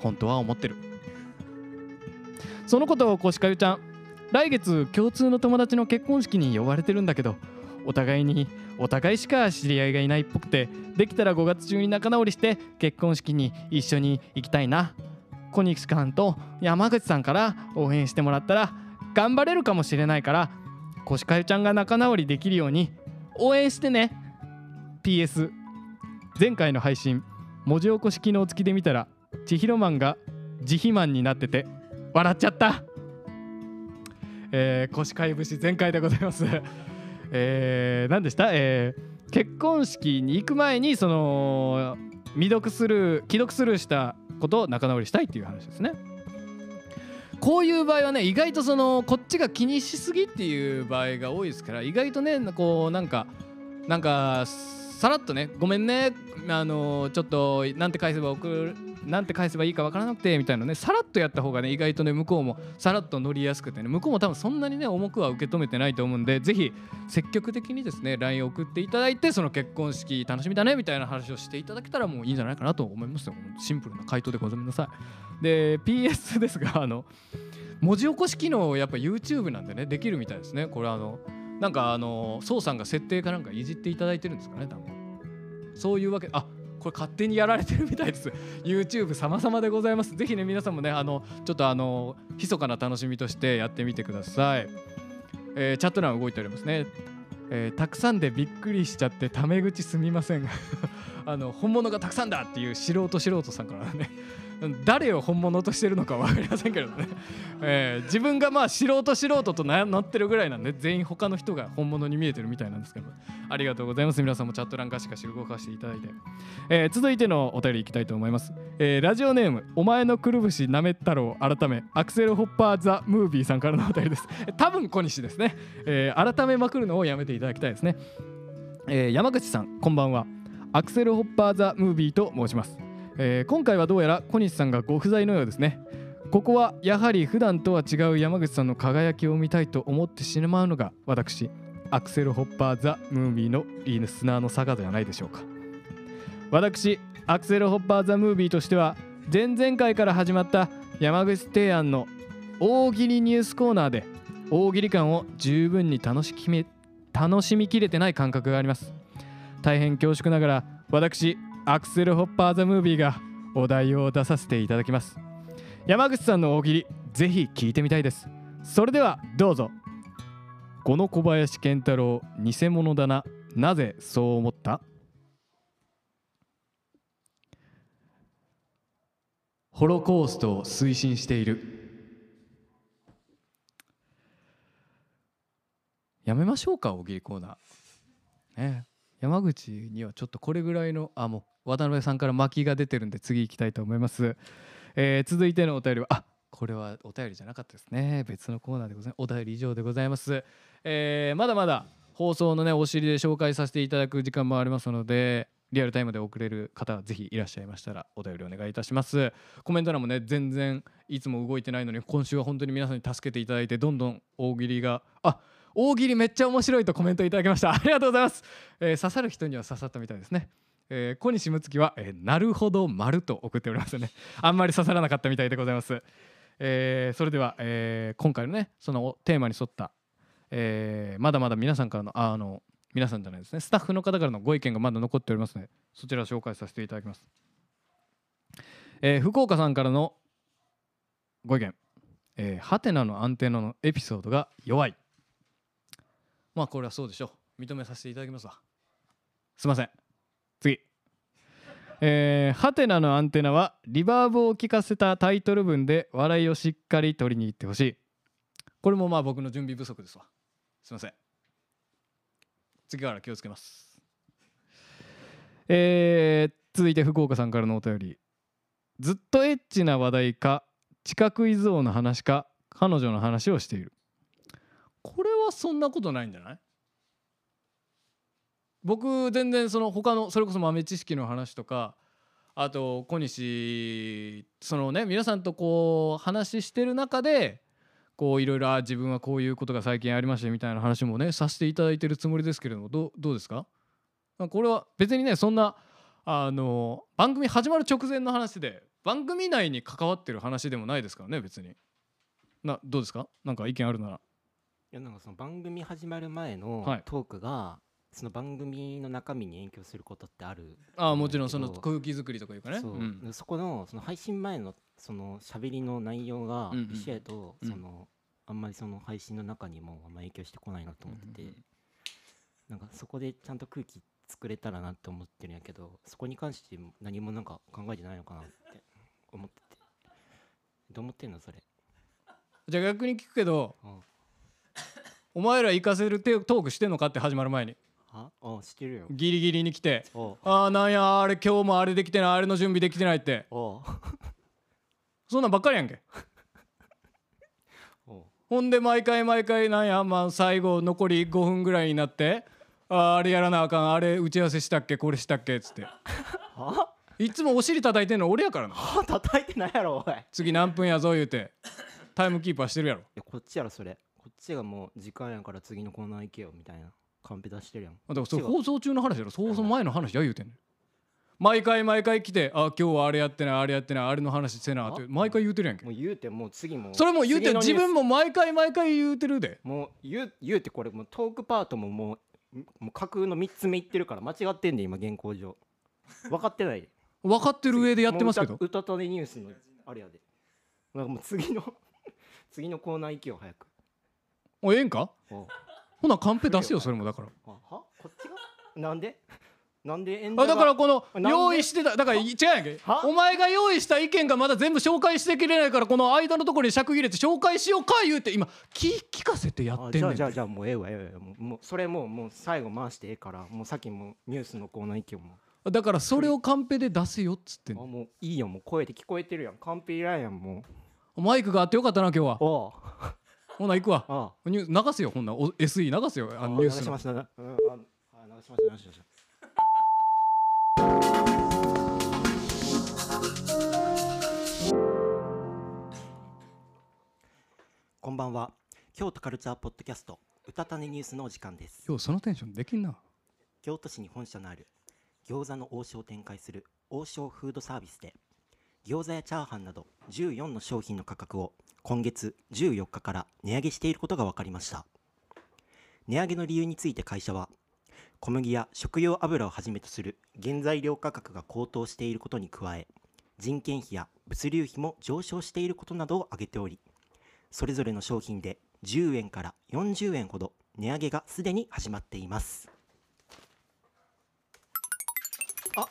本当は思ってる。そのことをこしかゆちゃん来月共通の友達の結婚式に呼ばれてるんだけどお互いにお互いしか知り合いがいないっぽくてできたら5月中に仲直りして結婚式に一緒に行きたいな。小西さんと山口さんから応援してもらったら頑張れるかもしれないからこしかゆちゃんが仲直りできるように応援してね。PS 前回の配信文字起こし機能付きで見たら千尋マンが慈悲マンになってて笑っちゃった。えー、腰飼い節全開でございます。えー、何でした？えー、結婚式に行く前にその未読スルー既読スルーしたことを仲直りしたいっていう話ですね。こういう場合はね意外とそのこっちが気にしすぎっていう場合が多いですから意外とねこうなんかなんかさらっとねごめんねあのちょっとなんて返せば送るなんて返せばいいかわからなくてみたいなねさらっとやった方がね意外とね向こうもさらっと乗りやすくてね向こうも多分そんなにね重くは受け止めてないと思うんでぜひ積極的にですね LINE を送っていただいてその結婚式楽しみだねみたいな話をしていただけたらもういいんじゃないかなと思いますよ。シンプルな回答でございなさい。で PS ですがあの文字起こし機能やっぱ YouTube なんでねできるみたいですね。これあのなんかあの宋さんが設定かなんかいじっていただいてるんですかね多分。そういうわけあこれ勝手にやられてるみたいです。YouTube 様々でございます。ぜひね皆さんもねあのちょっとあの密かな楽しみとしてやってみてください、えーチャット欄動いておりますね。えーたくさんでびっくりしちゃってタメ口すみません あの本物がたくさんだっていう素人素人さんからね。誰を本物としてるのか分かりませんけどね、えー自分がまあ素人素人とななってるぐらいなんで全員他の人が本物に見えてるみたいなんですけど。ありがとうございます。皆さんもチャット欄ガシガシ動かしていただいて、えー続いてのお便りいきたいと思います、えーラジオネームお前のくるぶしなめったろう改め。アクセルホッパーザムービーさんからのお便りです。多分小西ですね、えー改めまくるのをやめていただきたいですね。えー山口さんこんばんは。アクセルホッパーザムービーと申します、えー今回はどうやら小西さんがご不在のようですね。ここはやはり普段とは違う山口さんの輝きを見たいと思ってしまうのが私アクセルホッパーザムービーのリーヌスナーの坂ではないでしょうか。私アクセルホッパーザムービーとしては前々回から始まった山口提案の大喜利ニュースコーナーで大喜利感を十分に楽し楽しみきれてない感覚があります。大変恐縮ながら私アクセルホッパーザムービーがお題を出させていただきます。山口さんの大喜利ぜひ聞いてみたいです。それではどうぞ。この小林健太郎偽物だな。なぜそう思った？ホロコーストを推進している。やめましょうか大喜利コーナー。ね。山口にはちょっとこれぐらいのあもう渡辺さんから巻きが出てるんで次行きたいと思います、えー続いてのお便りはあこれはお便りじゃなかったですね。別のコーナーでございます。お便り以上でございます、えーまだまだ放送のねお尻で紹介させていただく時間もありますのでリアルタイムで送れる方はぜひいらっしゃいましたらお便りお願いいたします。コメント欄もね全然いつも動いてないのに今週は本当に皆さんに助けていただいてどんどん大喜利があ大喜利めっちゃ面白いとコメントいただきました。ありがとうございます、えー刺さる人には刺さったみたいですね。えー小西睦月は、えーなるほど丸と送っておりますね。あんまり刺さらなかったみたいでございます、えーそれでは、えー今回のねそのテーマに沿った、えーまだまだ皆さんからのあの皆さんじゃないですね。スタッフの方からのご意見がまだ残っておりますのでそちらを紹介させていただきます、えー福岡さんからのご意見。えーハテナのアンテナのエピソードが弱い。まあこれはそうでしょう。認めさせていただきますわ。すいません。次。えーハテナのアンテナはリバーブを聞かせたタイトル文で笑いをしっかり取りに行ってほしい。これもまあ僕の準備不足ですわ。すいません。次から気をつけます。えー続いて福岡さんからのお便り。ずっとエッチな話題か知覚依存の話か彼女の話をしている。これはそんなことないんじゃない？僕全然その他のそれこそ豆知識の話とかあと小西そのね皆さんとこう話してる中でこういろいろあ自分はこういうことが最近ありましたみたいな話もねさせていただいてるつもりですけれどもどうどうですかこれは別にねそんなあの番組始まる直前の話で番組内に関わってる話でもないですからね別に。などうですか？なんか意見あるなら。いやなんかその番組始まる前のはい。トークが、その番組の中身に影響することってあるああもちろんその空気作りとかいうかね。そう、ん。でそこのその配信前のその喋りの内容が一緒やと、うん。そのあんまりその配信の中にもあんま影響してこないなと思ってて、うんうんうん。なんかそこでちゃんと空気作れたらなって思ってるんやけどそこに関して何もなんか考えてないのかなって思ってて。どう思ってんのそれ？じゃあ逆に聞くけどうん。お前ら行かせるテトークしてんのかって始まる前にああ知ってるよ。ギリギリに来てああなんやあれ今日もあれできてないあれの準備できてないって。そんなんばっかりやんけ。ほんで毎回毎回なんやまあ最後残り5分ぐらいになってあーあれやらなあかんあれ打ち合わせしたっけこれしたっけっつって。は？いつもお尻叩いてんの俺やからな。は？叩いてないやろおい。い次何分やぞ言うて。タイムキーパーしてるやろ。やこっちやろそれ。こっちがもう時間やから次のコーナー行けよみたいなカンペ出してるやん。だからそれ放送中の話やろ。放送前の話や言うてんねん。毎回毎回来てあ今日はあれやってないあれやってないあれの話せなってあ？毎回言うてるやんけ。もう言うてもう次もそれも言うて次のニュース。自分も毎回毎回言うてるで。もう言う言うてこれもうトークパートももうもう架空の3つ目いってるから間違ってんで今原稿上。分かってない分かってる上でやってますけど。もう歌歌とねニュースのあれやで。なんかもう次の次のコーナー行けよ早く。おええんか？おうほなカンペ出すよそれもだから。あは？こっちが？なんで？なんで演あだからこの用意してただから違うやんけ。は？お前が用意した意見がまだ全部紹介してきれないからこの間のところに尺入れて紹介しようか言うて今聞聞かせてやってんねんあじゃあじゃあじゃあもうええわええわ。もうもうそれもうもう最後回してええからもうさっきもうニュースのコーナー行けよもだからそれをカンペで出せよっつってんあもういいよもう声で聞こえてるやん。カンペいらんやんもマイクがあってよかったな今日は。うおうほな行くわ。あニュー流すよほんなお SE 流すよあのニュースの。流しましたなうん。ああ流しました流しましたこんばんは。京都カルチャーポッドキャスト歌種ニュースのお時間です。今日そのテンションできんな。京都市に本社のある餃子の王将を展開する王将フードサービスで餃子やチャーハンなど14の商品の価格を今月14日から値上げしていることが分かりました。値上げの理由について会社は小麦や食用油をはじめとする原材料価格が高騰していることに加え人件費や物流費も上昇していることなどを挙げておりそれぞれの商品で10円から40円ほど値上げがすでに始まっています。あ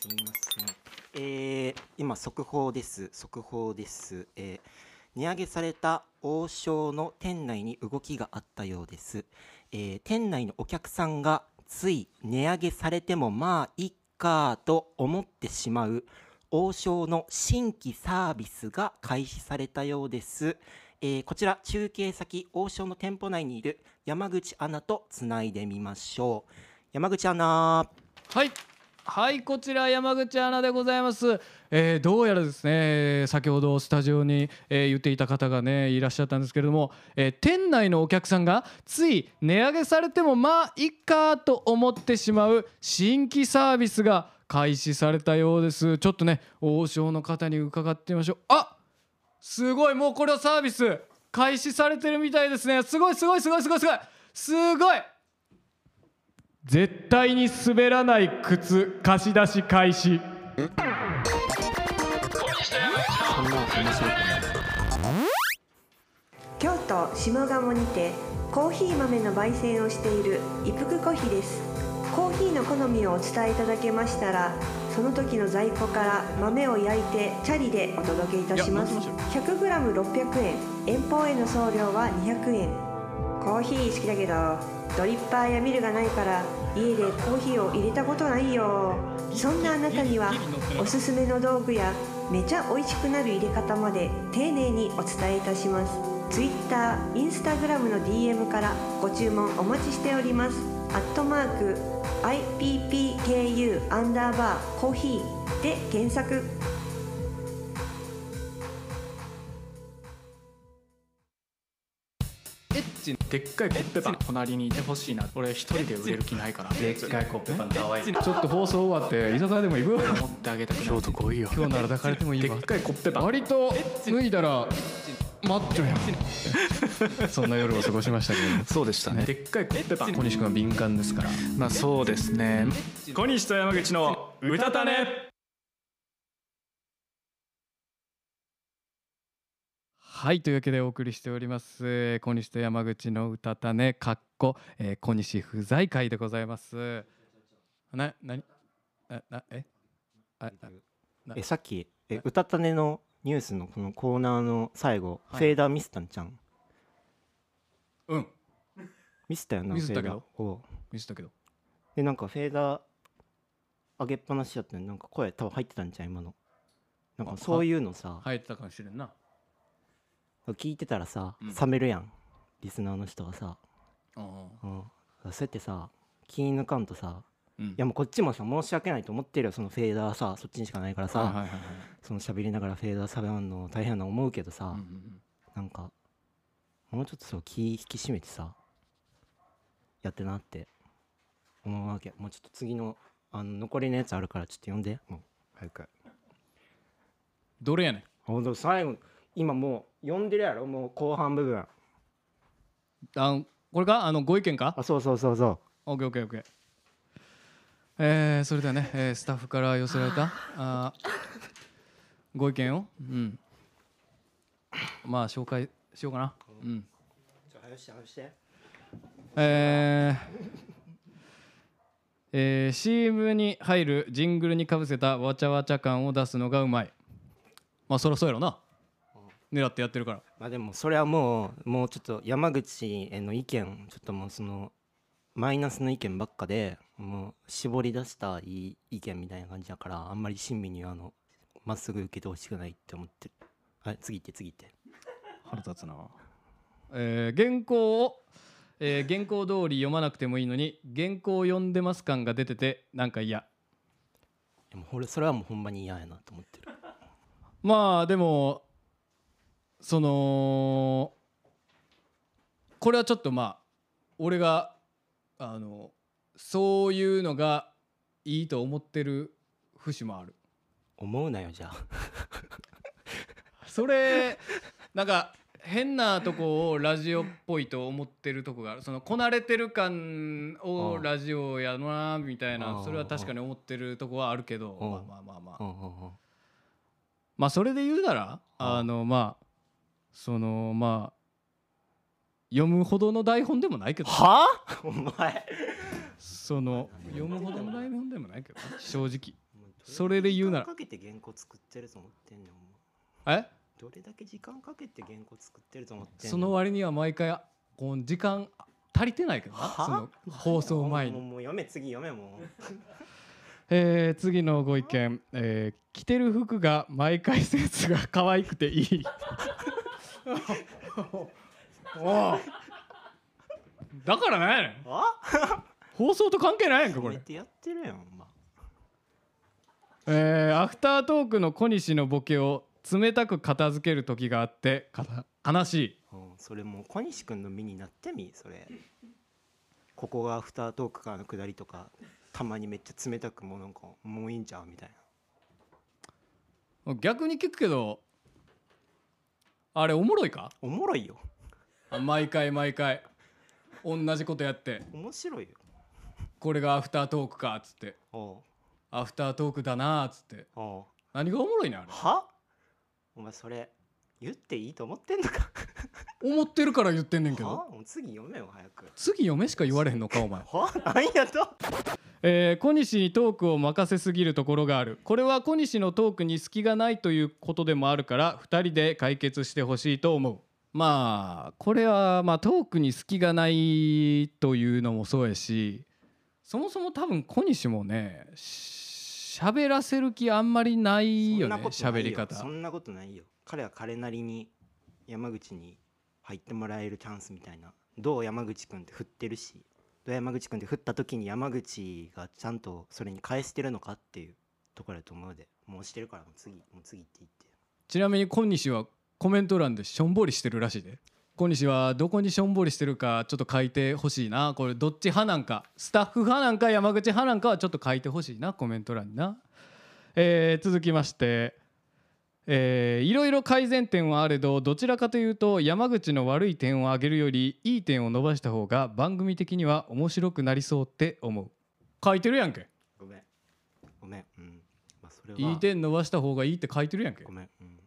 すみません。えー、今速報です。速報です、えー値上げされた王将の店内に動きがあったようです、えー店内のお客さんがつい値上げされてもまあいっかと思ってしまう王将の新規サービスが開始されたようです、えーこちら中継先王将の店舗内にいる山口アナとつないでみましょう。山口アナ。はい。はいこちら山口アナでございます、えーどうやらですね先ほどスタジオに、えー言っていた方がねいらっしゃったんですけれども、えー店内のお客さんがつい値上げされてもまあいっかと思ってしまう新規サービスが開始されたようです。ちょっとね王将の方に伺ってみましょう。あすごいもうこれはサービス開始されてるみたいですね。すごいすごいすごいすごいすごいすごい。絶対に滑らない靴貸し出し開始。京都下鴨にてコーヒー豆の焙煎をしている一服コーヒーです。コーヒーの好みをお伝えいただけましたらその時の在庫から豆を焼いてチャリでお届けいたします。100g600 円。遠方への送料は200円。コーヒー好きだけどドリッパーやミルがないから家でコーヒーを入れたことないよ。そんなあなたにはおすすめの道具やめちゃ美味しくなる入れ方まで丁寧にお伝えいたします。Twitter、Instagram の DM からご注文お待ちしております。アットマーク IPPKU アンダーバーコーヒーで検索。でっかいコッペパン。隣にいてほしいな俺一人で売れる気ないから。でっかいコッペパンかわい。いちょっと放送終わって居酒屋でも行くよ持ってあげた京都来いよ今日なら抱かれてもいいわ。でっかいコッペパン割と脱いだら待ってるやん。そんな夜を過ごしましたけど。もそうでしたね。でっかいコッペパン。小西君は敏感ですから。まあそうですね。小西と山口の歌たねはいというわけでお送りしております。えー小西と山口の歌たねかっこ、えー小西不在会でございます。ななにななえ？ああな。えさっきえ歌たねのニュースのこのコーナーの最後、はい。フェーダーミスったんちゃん。うん。ミスったよなミスったけど？フェーダーを。見せたけど？でなんかフェーダー上げっぱなしやったなんか声多分入ってたんちゃう今の。なんかそういうのさ。入ってたかもしれんな聞いてたらさ、うん。冷めるやん。リスナーの人がさ、あうん、そうやってさ気抜かんとさうん。いやもうこっちもさ申し訳ないと思ってるよ。そのフェーダーさそっちにしかないからさ、はいはいはいはい。その喋りながらフェーダー喋るの大変やな思うけどさ、うんうんうん。なんかもうちょっとそう気引き締めてさやってなって思うわけ。もうちょっと次のあの残りのやつあるからちょっと読んで。もう。早くどれやねん？ほんと最後今もう読んでるやろもう後半部分。あのこれか？あのご意見か？あそうそうそうそう。オッケーオッケーオッケー。えー、それではね、えースタッフから寄せられたあーご意見を？うん。まあ紹介しようかな。うん。ちょ早くして早くしてえーえー CM に入るジングルにかぶせたわちゃわちゃ感を出すのがうまい。まあそりゃそうやろな狙ってやってるから。まあでもそれはもうもうちょっと山口への意見ちょっともうそのマイナスの意見ばっかでもう絞り出したいい意見みたいな感じだからあんまり親身にあのまっすぐ受けてほしくないって思ってる。はい次行って次行って。腹立つな、えー原稿を、えー原稿通り読まなくてもいいのに原稿を読んでます感が出ててなんか嫌。でも俺それはもうほんまに嫌やなと思ってる。まあでもそのこれはちょっとまあ俺があのそういうのがいいと思ってる節もある。思うなよじゃあ。それなんか変なとこをラジオっぽいと思ってるとこがある。そのこなれてる感をうん。ラジオやなみたいうん。なそれは確かに思ってるとこはあるけどうん。まあまあまあまあ。まあそれで言うならうん。あのまあそのまあ読むほどの台本でもないけどはあ？お前その読むほどの台本でもないけど正直。それで言うなら。時間かけて原稿作ってると思ってんねんお前え？どれだけ時間かけて原稿作ってると思ってその割には毎回こう時間足りてないけどな。はその放送前に。もうもう読め次読めもう。えー次のご意見、えー着てる服が毎回センスが可愛くていいおう。だからなんやねん。あ？放送と関係ないやんかこれ。やってるやんえーアフタートークの小西のボケを冷たく片付ける時があってかた悲しい。うん、それもう小西君の身になってみそれ。ここがアフタートークからの下りとかたまにめっちゃ冷たくもうなんかもういいんちゃうみたいな。逆に聞くけどあれおもろいか？おもろいよ。あ毎回毎回。同じことやって。面白いよ。これがアフタートークかっつって。おうアフタートークだなっつって。おう何がおもろいねんあれ？は？お前それ言っていいと思ってんのか？思ってるから言ってんねんけど。は？もう次読めよ早く。次読めしか言われへんのかお前。は？何やと？えー小西にトークを任せすぎるところがある。これは小西のトークに隙がないということでもあるから2人で解決してほしいと思う。まあこれはまあトークに隙がないというのもそうやしそもそも多分小西もねし喋らせる気あんまりないよね喋り方。そんなことないよ。彼は彼なりに山口に入ってもらえるチャンスみたいな。どう山口君って振ってるしどう山口君って振った時に山口がちゃんとそれに返してるのかっていうところだと思うのでもうしてるからもう次もう次って言って。ちなみに小西はコメント欄でしょんぼりしてるらしいで小西はどこにしょんぼりしてるかちょっと書いてほしいな。これどっち派なんか？スタッフ派なんか山口派なんかはちょっと書いてほしいな。コメント欄にな、えー続きまして、えーいろいろ改善点はあれどどちらかというと山口の悪い点を挙げるよりいい点を伸ばした方が番組的には面白くなりそうって思う。書いてるやんけ。ごめん。ごめん。うん。まあそれは。いい点伸ばした方がいいって書いてるやんけ。ごめん。うん。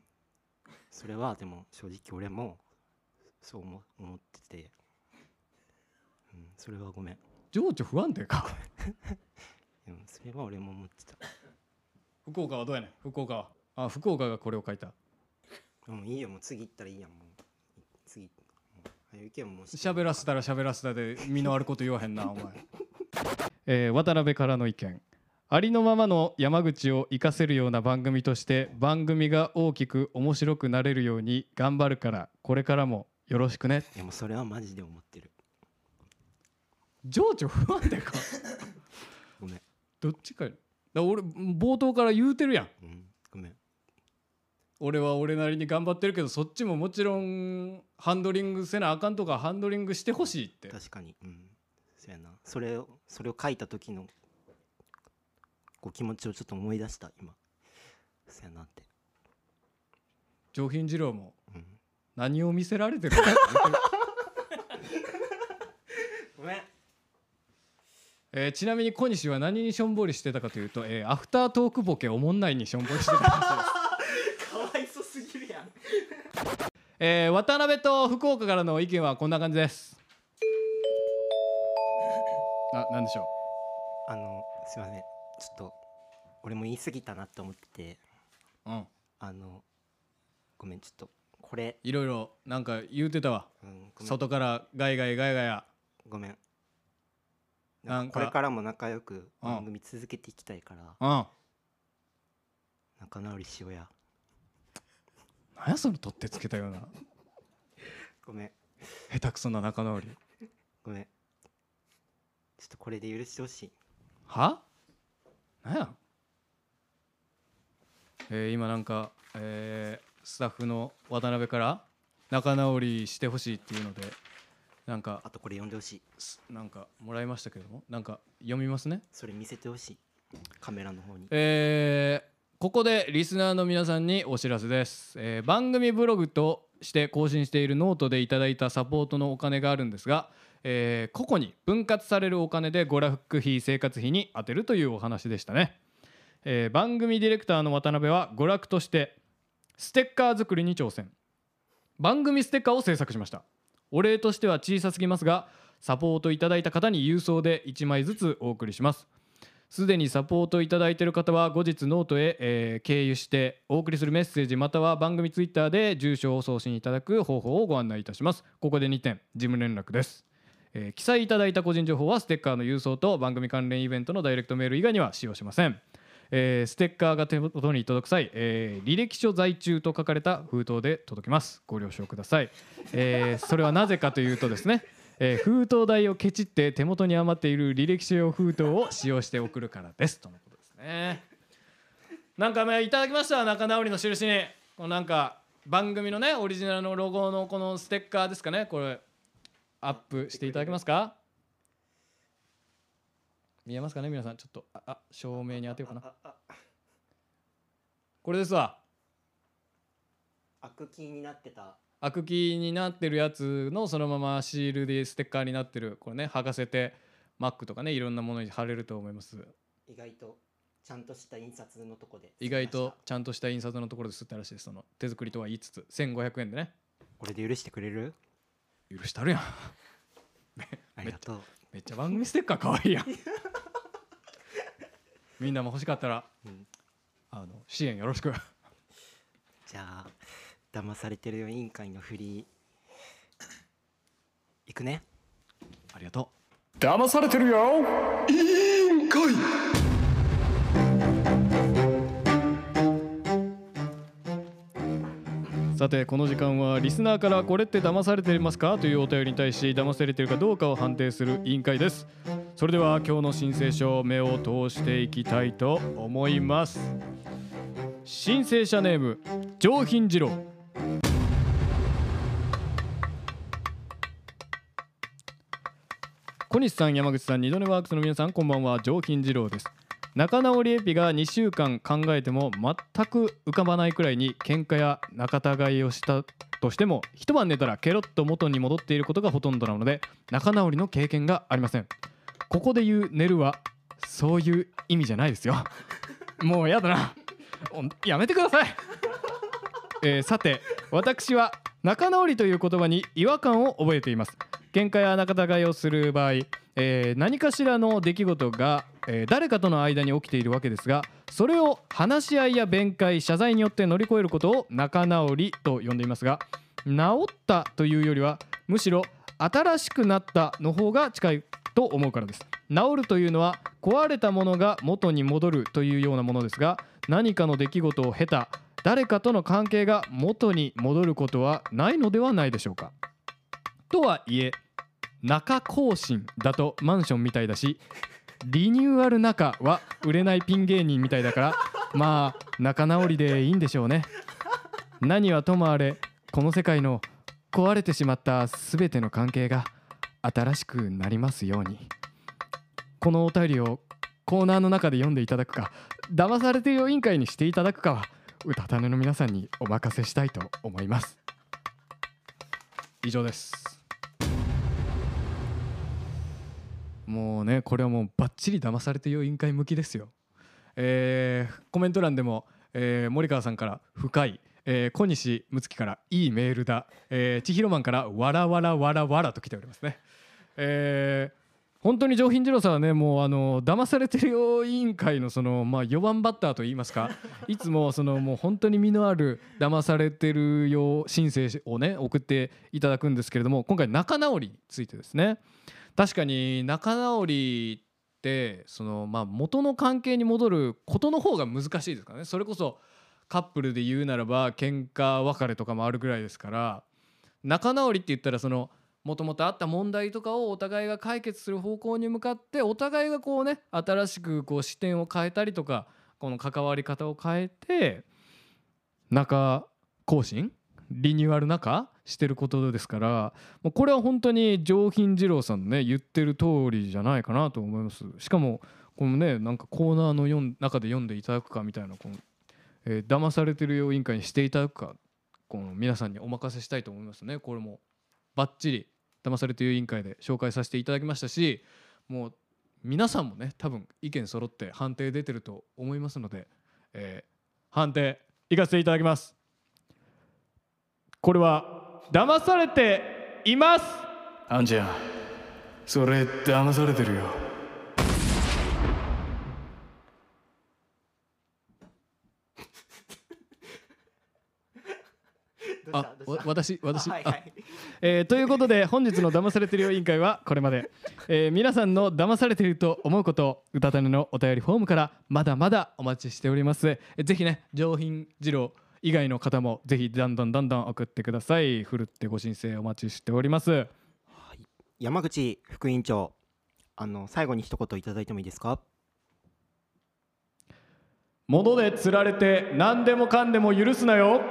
それはでも正直俺もそう思思ってて。うん。それはごめん。情緒不安定か。うん。それは俺も思ってた。福岡はどうやねん？福岡はあ福岡がこれを書いた。もういいよもう次行ったらいいやんもう次もう早行けよもう喋らせたら喋らせたで身のあること言わへんなお前、えー渡辺からの意見。ありのままの山口を活かせるような番組として番組が大きく面白くなれるように頑張るからこれからもよろしくね。いやもうそれはマジで思ってる。情緒不安定か。ごめん。どっちかや。だ俺冒頭から言うてるやん。うん俺は俺なりに頑張ってるけどそっちももちろんハンドリングせなあかんとかハンドリングしてほしいって。確かに。うん。そうやな。それをそれを書いた時のこう気持ちをちょっと思い出した今。そうやなって。上品二郎もうん。何を見せられてるか ごめん。えーちなみに小西は何にしょんぼりしてたかというと、えーアフタートークボケおもんないにしょんぼりしてたらしいです、かわいそすぎるやんえー渡辺と福岡からの意見はこんな感じです。あなんでしょあのすいません。ちょっと俺も言い過ぎたなって思ってて。ううん。あのごめんちょっとこれ、いろいろなんか言うてたわ。うん、ごめん。外からガイガイガイガヤごめん。なんかこれからも仲良く番組続けていきたいから。うん。仲直りしようや何やその取ってつけたような。ごめん。下手くそな仲直り。ごめん。ちょっとこれで許してほしい。は？なんや？えー今なんか、えースタッフの渡辺から仲直りしてほしいっていうのでなんかあとこれ読んでほしい。すなんかもらいましたけどもなんか読みますね。それ見せてほしい。カメラの方に。えーここでリスナーの皆さんにお知らせです、えー番組ブログとして更新しているノートでいただいたサポートのお金があるんですが、えー個々に分割されるお金で娯楽費生活費に充てるというお話でしたね、えー番組ディレクターの渡辺は娯楽としてステッカー作りに挑戦。番組ステッカーを制作しました。お礼としては小さすぎますがサポートいただいた方に郵送で1枚ずつお送りします。すでにサポートいただいている方は後日ノートへ、えー経由してお送りするメッセージまたは番組ツイッターで住所を送信いただく方法をご案内いたします。ここで2点事務連絡です、えー記載いただいた個人情報はステッカーの郵送と番組関連イベントのダイレクトメール以外には使用しません。えーステッカーが手元に届く際、えー履歴書在中と書かれた封筒で届きます。ご了承ください、えーそれはなぜかというとですね、えー封筒代をケチって手元に余っている履歴書用封筒を使用して送るからです。とのことですね。なんかねいただきました仲直りの印に。このなんか番組のねオリジナルのロゴのこのステッカーですかね。これアップしていただけますか？見えますかね皆さん。ちょっとあ照明に当てようかな。これですわ。悪気になってた。悪気になってるやつのそのままシールでステッカーになってるこれね剥がせて Mac とかねいろんなものに貼れると思います。意外とちゃんとした印刷のとこで。意外とちゃんとした印刷のところで吸ったらしいです。その手作りとは言いつつ1500円でね。これで許してくれる？許したるやん。ありがとう。めっちゃ番組ステッカーかわいいやん。みんなも欲しかったらうん。あの支援よろしく。じゃあ騙されてるよ委員会のフリーいくね？ありがと騙されてるよ。うさてこの時間はリスナーからこれって騙されてますか？というお便りに対し騙されているかどうかを判定する委員会です。それでは今日の申請書目を通していきたいと思います。申請者ネーム上品次郎西さん山口さん二度寝ワークスの皆さんこんばんは。上品次郎です。仲直りエピが2週間考えても全く浮かばないくらいに喧嘩や仲違いをしたとしても一晩寝たらケロッと元に戻っていることがほとんどなので仲直りの経験がありません。ここで言う寝るはそういう意味じゃないですよ。もうやだな。おやめてください。えーさて私は仲直りという言葉に違和感を覚えています。喧嘩や仲違いをする場合、えー何かしらの出来事が、えー誰かとの間に起きているわけですがそれを話し合いや弁解謝罪によって乗り越えることを仲直りと呼んでいますが治ったというよりはむしろ新しくなったの方が近いと思うからです。治るというのは壊れたものが元に戻るというようなものですが何かの出来事を経た誰かとの関係が元に戻ることはないのではないでしょうか？とはいえ中更新だとマンションみたいだしリニューアル中は売れないピン芸人みたいだからまあ仲直りでいいんでしょうね。何はともあれこの世界の壊れてしまった全ての関係が新しくなりますように。このお便りをコーナーの中で読んでいただくか騙されてる委員会にしていただくかは歌種の皆さんにお任せしたいと思います。以上です。もうねこれはもうバッチリ騙されてよ委員会向きですよ。えーコメント欄でも、えー森川さんから深い、えー小西睦月からいいメールだ、えー千尋マンからわらわらわらわらと来ておりますね。えー本当に上品次郎さんはねもうあの騙されてるよ委員会のそのまあ4番バッターといいますか いつもそのもう本当に身のある騙されてるよ申請をね送っていただくんですけれども今回仲直りについてですね。確かに仲直りってそのまあ元の関係に戻ることの方が難しいですからね。それこそカップルで言うならば喧嘩別れとかもあるぐらいですから仲直りって言ったらそのもともとあった問題とかをお互いが解決する方向に向かってお互いがこうね新しくこう視点を変えたりとかこの関わり方を変えて仲更新？リニューアル中してることですからもうこれは本当に上品二郎さんのね言ってる通りじゃないかなと思います。しかもこのねなんかコーナーの読ん中で読んでいただくかみたいなこの、えー騙されてるよ委員会にしていただくかこの皆さんにお任せしたいと思いますね。これもバッチリ騙されてる委員会で紹介させていただきましたしもう皆さんもね多分意見揃って判定出てると思いますので、えー判定いかせていただきます。これは騙されています。あんちゃんそれ騙されてるよあわ私私。はいはい。えーということで本日の騙されてるよ委員会はこれまで、えー皆さんの騙されていると思うことを歌種のお便りフォームからまだまだお待ちしております、えーぜひね上品二郎以外の方もぜひどんどんどんどん送ってください。ふるってご申請お待ちしております。山口副委員長あの最後に一言いただいてもいいですか？物で釣られて何でもかんでも許すなよ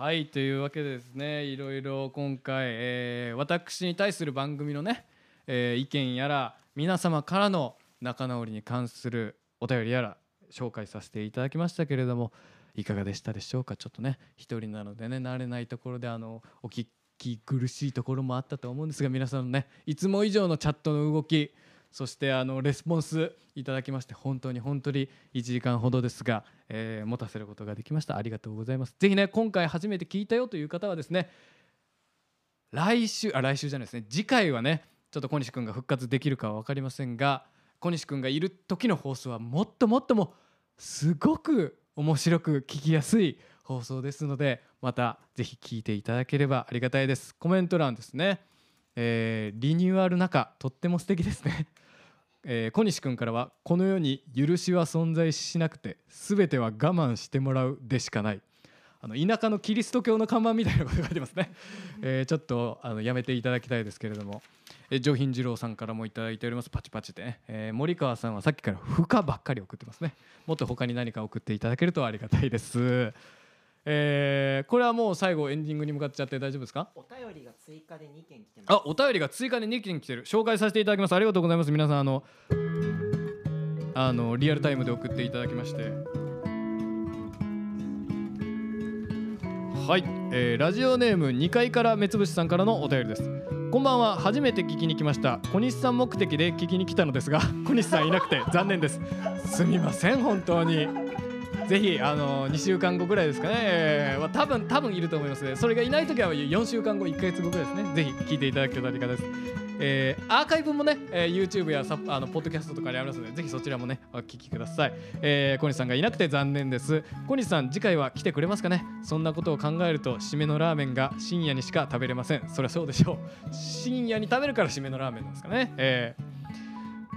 はいというわけでですねいろいろ今回、えー私に対する番組のね、えー意見やら皆様からの仲直りに関するお便りやら紹介させていただきましたけれどもいかがでしたでしょうか？ちょっとね一人なのでね慣れないところであのお聞き苦しいところもあったと思うんですが皆さんのねいつも以上のチャットの動きそしてあのレスポンスいただきまして本当に本当に1時間ほどですが、えー持たせることができました。ありがとうございます。ぜひね今回初めて聞いたよという方はですね来週あ来週じゃないですね。次回はねちょっと小西君が復活できるかは分かりませんが小西君がいる時の放送はもっともっともすごく面白く聞きやすい放送ですのでまたぜひ聞いていただければありがたいです。コメント欄ですね、えーリニューアル中とっても素敵ですね。えー小西君からはこの世に許しは存在しなくて全ては我慢してもらうでしかない。あの田舎のキリスト教の看板みたいなことが書いてますね、えーちょっとあのやめていただきたいですけれども、え上品二郎さんからもいいております。パチパチで。ね、えー森川さんはさっきから負荷ばっかり送ってますね。もっと他に何か送っていただけるとありがたいです。えーこれはもう最後エンディングに向かっちゃって大丈夫ですか？お便りが追加で2件来てます。あお便りが追加で2件来てる。紹介させていただきます。ありがとうございます皆さん。あのあのリアルタイムで送っていただきまして。はい、えーラジオネーム2階から目つぶしさんからのお便りです。こんばんは。初めて聞きに来ました。小西さん目的で聞きに来たのですが小西さんいなくて残念です。すみません本当にぜひあの2週間後ぐらいですかね、えーまあ、多分多分いると思いますね。それがいない時は4週間後1ヶ月後ぐらいですね。ぜひ聞いていただけたらありがです。えーアーカイブもね、えー YouTube やサあのポッドキャストとかありますのでぜひそちらもねお聞きください、えー小西さんがいなくて残念です。小西さん次回は来てくれますかね？そんなことを考えると締めのラーメンが深夜にしか食べれません。そりゃそうでしょう。深夜に食べるから締めのラーメンですかね。えー。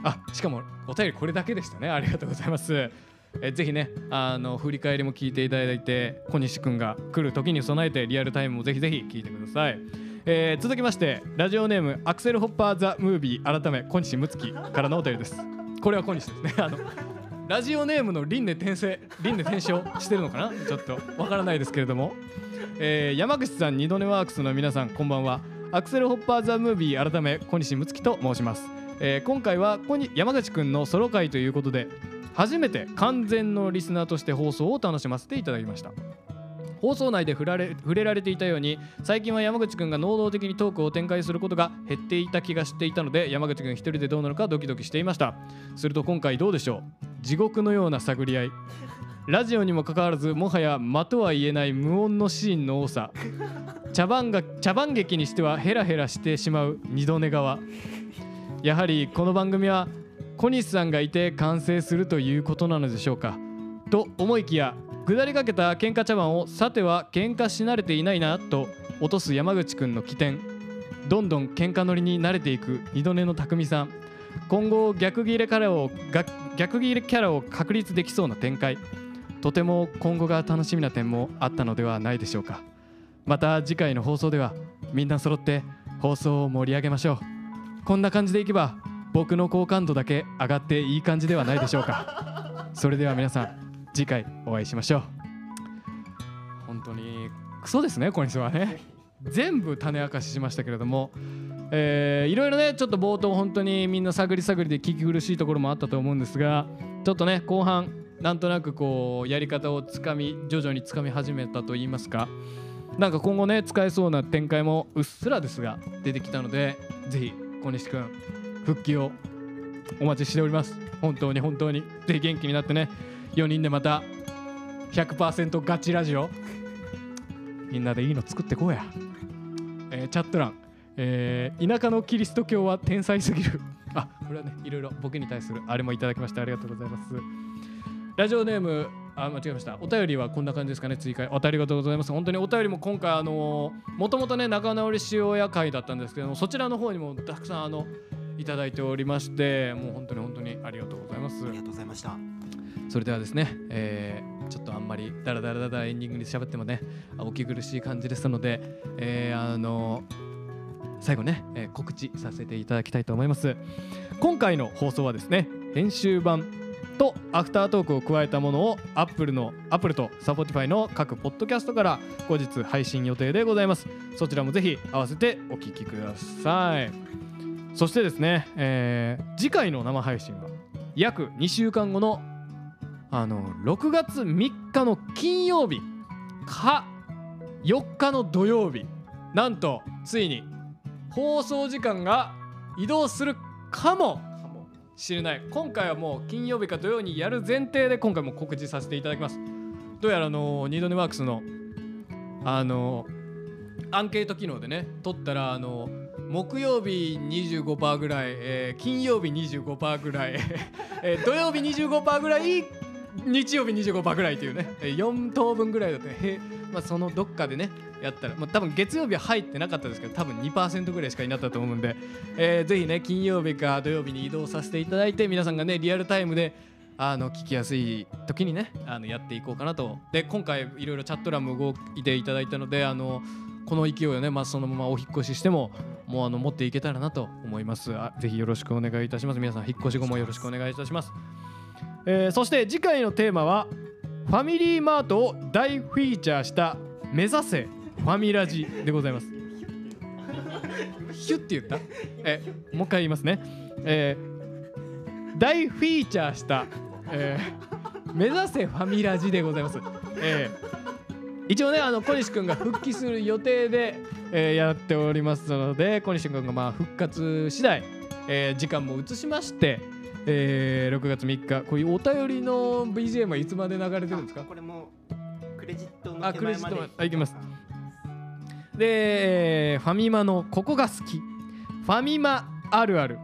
あしかもお便りこれだけでしたね。ありがとうございます。えぜひねあの振り返りも聞いていただいて小西くんが来る時に備えてリアルタイムもぜひぜひ聞いてください、えー続きましてラジオネームアクセルホッパーザムービー改め小西睦月からのお便りです。これは小西ですね。あのラジオネームの輪廻転生輪廻転生してるのかな？ちょっとわからないですけれども、えー山口さん二度寝ワークスの皆さんこんばんは。アクセルホッパーザムービー改め小西睦月と申します、えー今回は小に山口くんのソロ回ということで初めて完全のリスナーとして放送を楽しませていただきました。放送内で触られ触れられていたように最近は山口くんが能動的にトークを展開することが減っていた気がしていたので山口くん一人でどうなのかドキドキしていました。すると今回どうでしょう？地獄のような探り合い。ラジオにもかかわらずもはや間とは言えない無音のシーンの多さ。茶番が茶番劇にしてはヘラヘラしてしまう二度寝側。やはりこの番組は小西さんがいて完成するということなのでしょうか。と思いきや下りかけた喧嘩茶碗をさては喧嘩し慣れていないなと落とす山口くんの起点。どんどん喧嘩乗りに慣れていく二度寝の匠さん。今後逆ギレキャラを逆ギレキャラを確立できそうな展開。とても今後が楽しみな点もあったのではないでしょうか。また次回の放送ではみんな揃って放送を盛り上げましょう。こんな感じでいけば僕の好感度だけ上がっていい感じではないでしょうか。それでは皆さん次回お会いしましょう。本当にクソですね小西はね。全部種明かししましたけれども。えーいろいろねちょっと冒頭本当にみんな探り探りで聞き苦しいところもあったと思うんですがちょっとね後半なんとなくこうやり方をつかみ徐々につかみ始めたと言いますか。なんか今後ね使えそうな展開もうっすらですが出てきたのでぜひ小西くん復帰をお待ちしております。本当に本当に。ぜひ元気になってね。4人でまた100%ガチラジオ。みんなでいいの作ってこうや、えーチャット欄、えー田舎のキリスト教は天才すぎる。あこれはねいろいろ僕に対するあれもいただきましてありがとうございます。ラジオネームあ間違えました。お便りはこんな感じですかね追加。おありがとうございます。本当にお便りも今回あのもともとね仲直りしようや会だったんですけどもそちらの方にもたくさんあのいただいておりましてもう本当に本当にありがとうございます。ありがとうございました。それではですね、えーちょっとあんまりダラダラダラエンディングに喋ってもねあお聞き苦しい感じですので、えーあの最後ね、えー告知させていただきたいと思います。今回の放送はですね編集版とアフタートークを加えたものを Apple の Apple と Spotify の各ポッドキャストから後日配信予定でございます。そちらもぜひ合わせてお聞きくださいそしてですね、えー次回の生配信は約2週間後のあの6月3日の金曜日か4日の土曜日なんとついに放送時間が移動するかもしれない。今回はもう金曜日か土曜にやる前提で今回も告知させていただきます。どうやらあのニードネワークスのあのアンケート機能でね取ったらあの木曜日25%ぐらい、えー金曜日25%ぐらい、えー土曜日25%ぐらい日曜日25%ぐらいというね4等分ぐらいだとね、まあ、そのどっかでねやったら、まあ、多分月曜日は入ってなかったですけど多分2%ぐらいしかいなったと思うんで、えーぜひね金曜日か土曜日に移動させていただいて皆さんがねリアルタイムであの聞きやすい時にねあのやっていこうかなと。で今回いろいろチャット欄も動いていただいたのであのこの勢いをね、まあ、そのままお引っ越ししてももうあの持っていけたらなと思います。あぜひよろしくお願いいたします。皆さん引っ越し後もよろしくお願いいたします、えーそして次回のテーマはファミリーマートを大フィーチャーした目指せファミラジでございます。ヒュって言った？えもう一回言いますね。えー大フィーチャーした、えー目指せファミラジでございます、えー一応ねあの小西くんが復帰する予定で、えーやっておりますので小西くんがまあ復活次第、えー時間も移しまして、えー6月3日こういうお便りの BGM はいつまで流れてるんですか？これもクレジットのあ手クレジット前まで。あいきます。で、えーファミマのここが好き。ファミマあるある、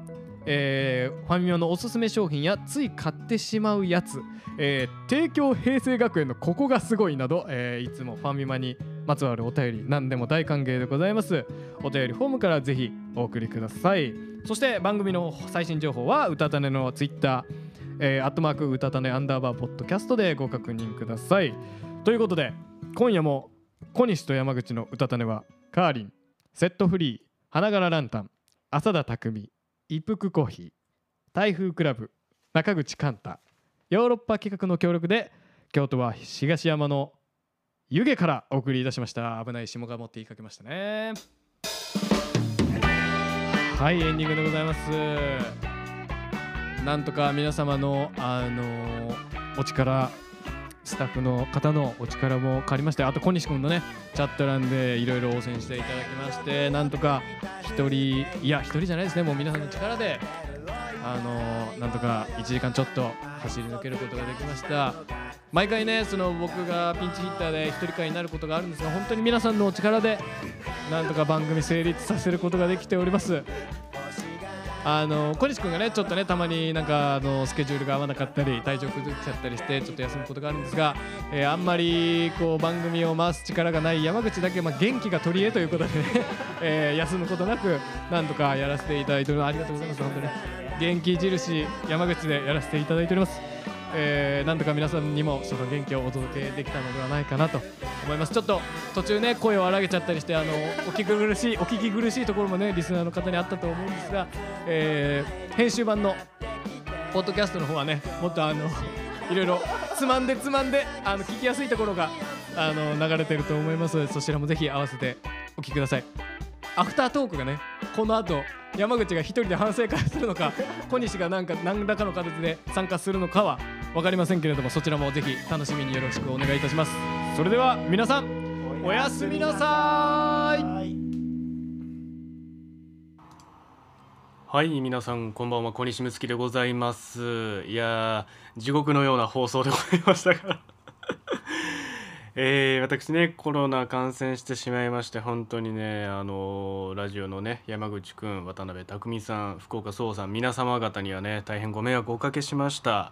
えーファミマのおすすめ商品やつい買ってしまうやつ、えー帝京平成学園のここがすごいなど、えーいつもファミマにまつわるお便り何でも大歓迎でございます。お便りフォームからぜひお送りください。そして番組の最新情報はうたたねのツイッターえー、アットマークうたたねアンダーバーポッドキャストでご確認ください。ということで今夜も小西と山口のうたたねはカーリンセットフリー花柄ランタン浅田匠一服コーヒー台風クラブ中口寛太ヨーロッパ企画の協力で京都は東山の湯気からお送りいたしました。危ない霜が持って言いかけましたね。はいエンディングでございます。なんとか皆様のあのお力スタッフの方のお力も借りましてあと小西君のねチャット欄でいろいろ応戦していただきましてなんとか一人いや一人じゃないですねもう皆さんの力であのなんとか1時間ちょっと走り抜けることができました。毎回ねその僕がピンチヒッターで一人会になることがあるんですが本当に皆さんのお力でなんとか番組成立させることができております。あの小西君がねちょっとねたまになんかあのスケジュールが合わなかったり体調崩しちゃったりしてちょっと休むことがあるんですが、えーあんまりこう番組を回す力がない山口だけ、まあ、元気が取り柄ということでね、えー休むことなくなんとかやらせていただいておりますありがとうございます。本当に元気印山口でやらせていただいております。えーなんとか皆さんにもその元気をお届けできたのではないかなと思います。ちょっと途中ね声を荒げちゃったりしてあのお聞き苦しいお聞き苦しいところもねリスナーの方にあったと思うんですが、えー編集版のポッドキャストの方はねもっとあのいろいろつまんでつまんであの聞きやすいところがあの流れてると思いますのでそちらもぜひ合わせてお聞きください。アフタートークがねこの後山口が一人で反省会するのか 小西がなんか何らかの形で参加するのかは分かりませんけれどもそちらもぜひ楽しみによろしくお願いいたします。それでは皆さんおやすみなさい。はい皆さんこんばんは。小西睦月でございます。いやー地獄のような放送でございましたが。えー、私ねコロナ感染してしまいまして本当にねあのーラジオのね山口くん渡辺匠さん福岡壮さん皆様方にはね大変ご迷惑をおかけしました。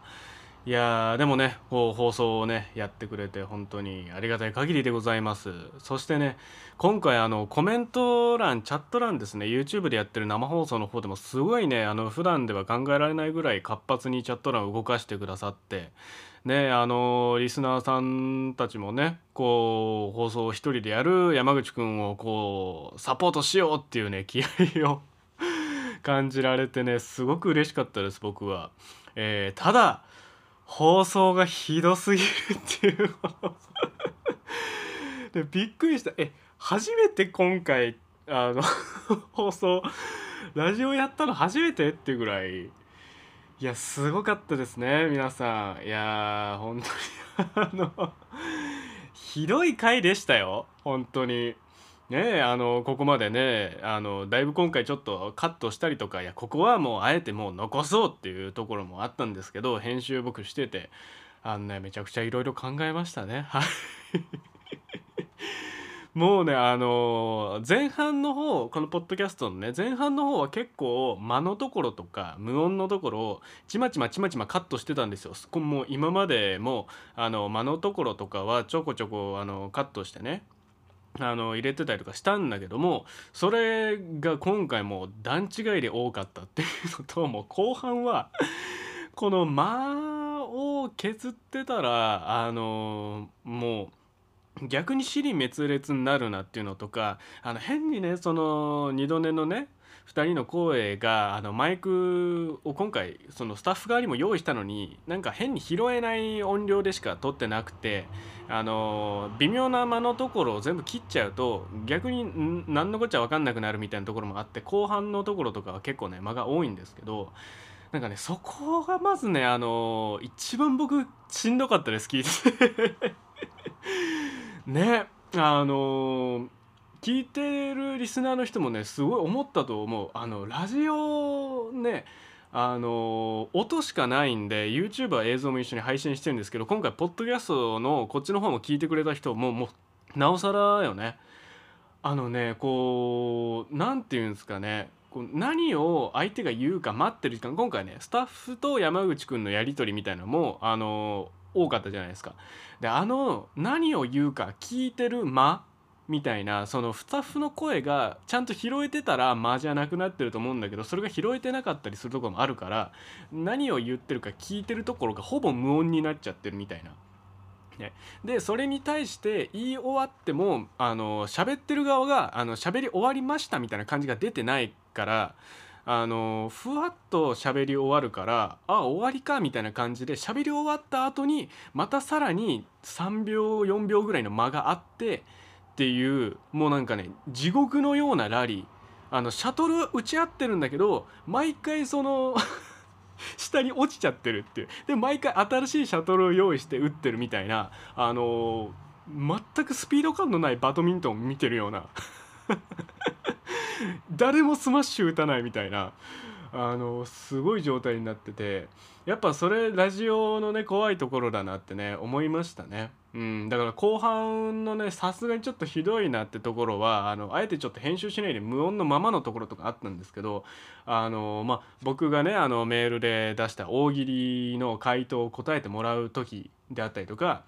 いやでもねこう放送をねやってくれて本当にありがたい限りでございます。そしてね今回あのコメント欄チャット欄ですね YouTube でやってる生放送の方でもすごいねあの普段では考えられないぐらい活発にチャット欄を動かしてくださってねあのリスナーさんたちもねこう放送を一人でやる山口くんをこうサポートしようっていうね 気合を感じられてねすごく嬉しかったです僕は、えーただ放送がひどすぎるっていう でびっくりした。え初めて今回あの 放送ラジオやったの初めてっていうぐらいいやすごかったですね皆さん。いやー本当にあのひどい回でしたよ本当に。ねえあのここまでねあのだいぶ今回ちょっとカットしたりとかいやここはもうあえてもう残そうっていうところもあったんですけど編集僕しててあのねめちゃくちゃいろいろ考えましたね。はい。もうねあの前半の方このポッドキャストのね前半の方は結構間のところとか無音のところをちまちまちまちまカットしてたんですよ。こもう今までもあの間のところとかはちょこちょこあのカットしてねあの入れてたりとかしたんだけどもそれが今回もう段違いで多かったっていうのともう後半はこの間を削ってたらあのもう逆に尻滅裂になるなっていうのとかあの変にねその二度寝のね2人の声があのマイクを今回そのスタッフ側にも用意したのになんか変に拾えない音量でしか撮ってなくてあの微妙な間のところを全部切っちゃうと逆に何のこっちゃ分かんなくなるみたいなところもあって後半のところとかは結構ね間が多いんですけどなんかねそこがまずねあの一番僕しんどかったです聞いて。ねあの聞いてるリスナーの人もねすごい思ったと思う。あのラジオねあの音しかないんで YouTube は映像も一緒に配信してるんですけど今回ポッドキャストのこっちの方も聞いてくれた人ももうなおさらよね。あのねこうなんていうんですかね。こう何を相手が言うか待ってる時間。今回ねスタッフと山口くんのやり取りみたいなのもあの多かったじゃないですか。であの何を言うか聞いてる間みたいなそのスタッフの声がちゃんと拾えてたら間じゃなくなってると思うんだけどそれが拾えてなかったりするとこもあるから何を言ってるか聞いてるところがほぼ無音になっちゃってるみたいな。ね、でそれに対して言い終わってもあの喋ってる側があの喋り終わりましたみたいな感じが出てないからあのふわっと喋り終わるからあ終わりかみたいな感じで喋り終わった後にまたさらに3秒4秒ぐらいの間があってっていうもうなんかね地獄のようなラリー。あのシャトル打ち合ってるんだけど毎回その 下に落ちちゃってるっていう。で毎回新しいシャトルを用意して打ってるみたいなあの全くスピード感のないバドミントン見てるような。誰もスマッシュ打たないみたいなあのすごい状態になっててやっぱそれラジオのね怖いところだなってね思いましたね。うん、だから後半のねさすがにちょっとひどいなってところはあのあえてちょっと編集しないで無音のままのところとかあったんですけどあの、まあ、僕がねあのメールで出した大喜利の回答を答えてもらう時であったりとか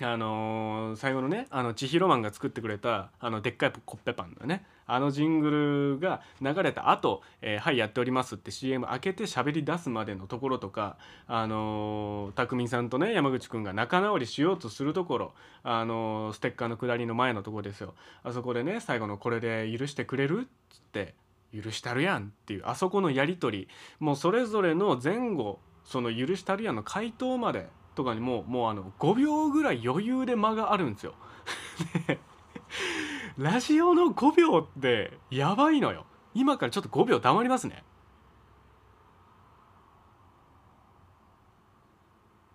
あのー最後のねあの千尋マンが作ってくれたあのでっかいコッペパンのねあのジングルが流れた後、えーはいやっております」って CM 開けて喋り出すまでのところとかあのー匠さんとね山口くんが仲直りしようとするところあのステッカーの下りの前のところですよあそこでね最後の「これで許してくれる?」っつって「許したるやん」っていうあそこのやり取りもうそれぞれの前後その「許したるやん」の回答までとかにももうあの5秒ぐらい余裕で間があるんですよ。ラジオの5秒ってやばいのよ。今からちょっと5秒黙りますね。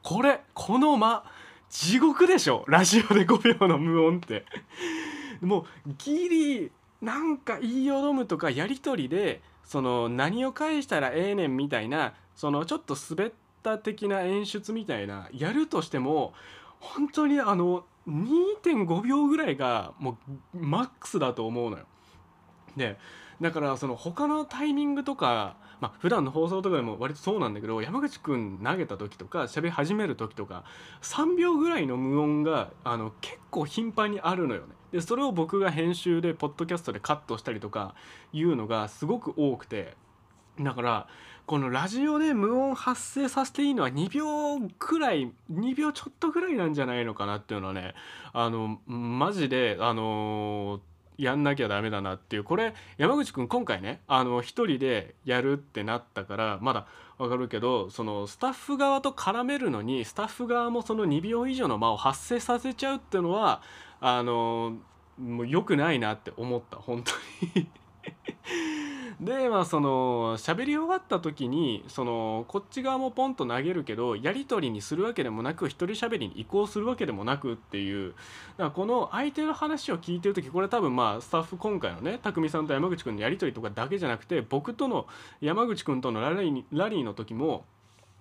これこの間地獄でしょ？ラジオで5秒の無音って。もうギリなんか言いよどむとかやり取りでその何を返したらええねんみたいなそのちょっと滑った的な演出みたいなやるとしても本当にあの2.5秒ぐらいがもうマックスだと思うのよ。でだからその他のタイミングとかまあ普段の放送とかでも割とそうなんだけど山口くん投げた時とか喋り始める時とか3秒ぐらいの無音があの結構頻繁にあるのよね。でそれを僕が編集でポッドキャストでカットしたりとかいうのがすごく多くてだからこのラジオで無音発生させていいのは2秒くらい2秒ちょっとぐらいなんじゃないのかなっていうのはねあのマジであのやんなきゃダメだなっていうこれ山口くん今回ねあの一人でやるってなったからまだわかるけどそのスタッフ側と絡めるのにスタッフ側もその2秒以上の間を発生させちゃうっていうのはあのもう良くないなって思った本当に。でまあその喋り終わった時にそのこっち側もポンと投げるけどやり取りにするわけでもなく一人喋りに移行するわけでもなくっていうだからこの相手の話を聞いてる時これ多分まあスタッフ今回のね匠さんと山口くんのやり取りとかだけじゃなくて僕との山口くんとのラリーラリーの時も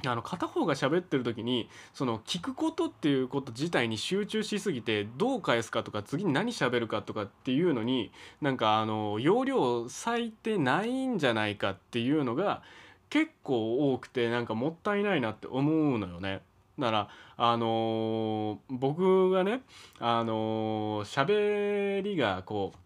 あの片方が喋ってる時にその聞くことっていうこと自体に集中しすぎてどう返すかとか次に何喋るかとかっていうのになんかあの容量を割いてないんじゃないかっていうのが結構多くてなんかもったいないなって思うのよね。だからあのー僕がねあのー喋りがこう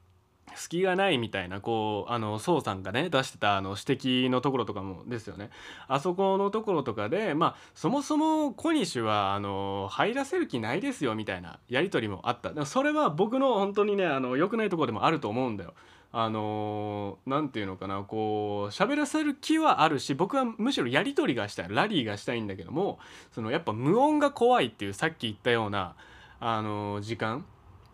隙がないみたいなこうあの宋さんがね出してたあの指摘のところとかもですよね。あそこのところとかでまあそもそも小西はあの入らせる気ないですよみたいなやり取りもあった。でもそれは僕の本当にねあの良くないとこでもあると思うんだよ。あのーていうのかなこう喋らせる気はあるし僕はむしろやり取りがしたいラリーがしたいんだけどもそのやっぱ無音が怖いっていうさっき言ったような、あのー時間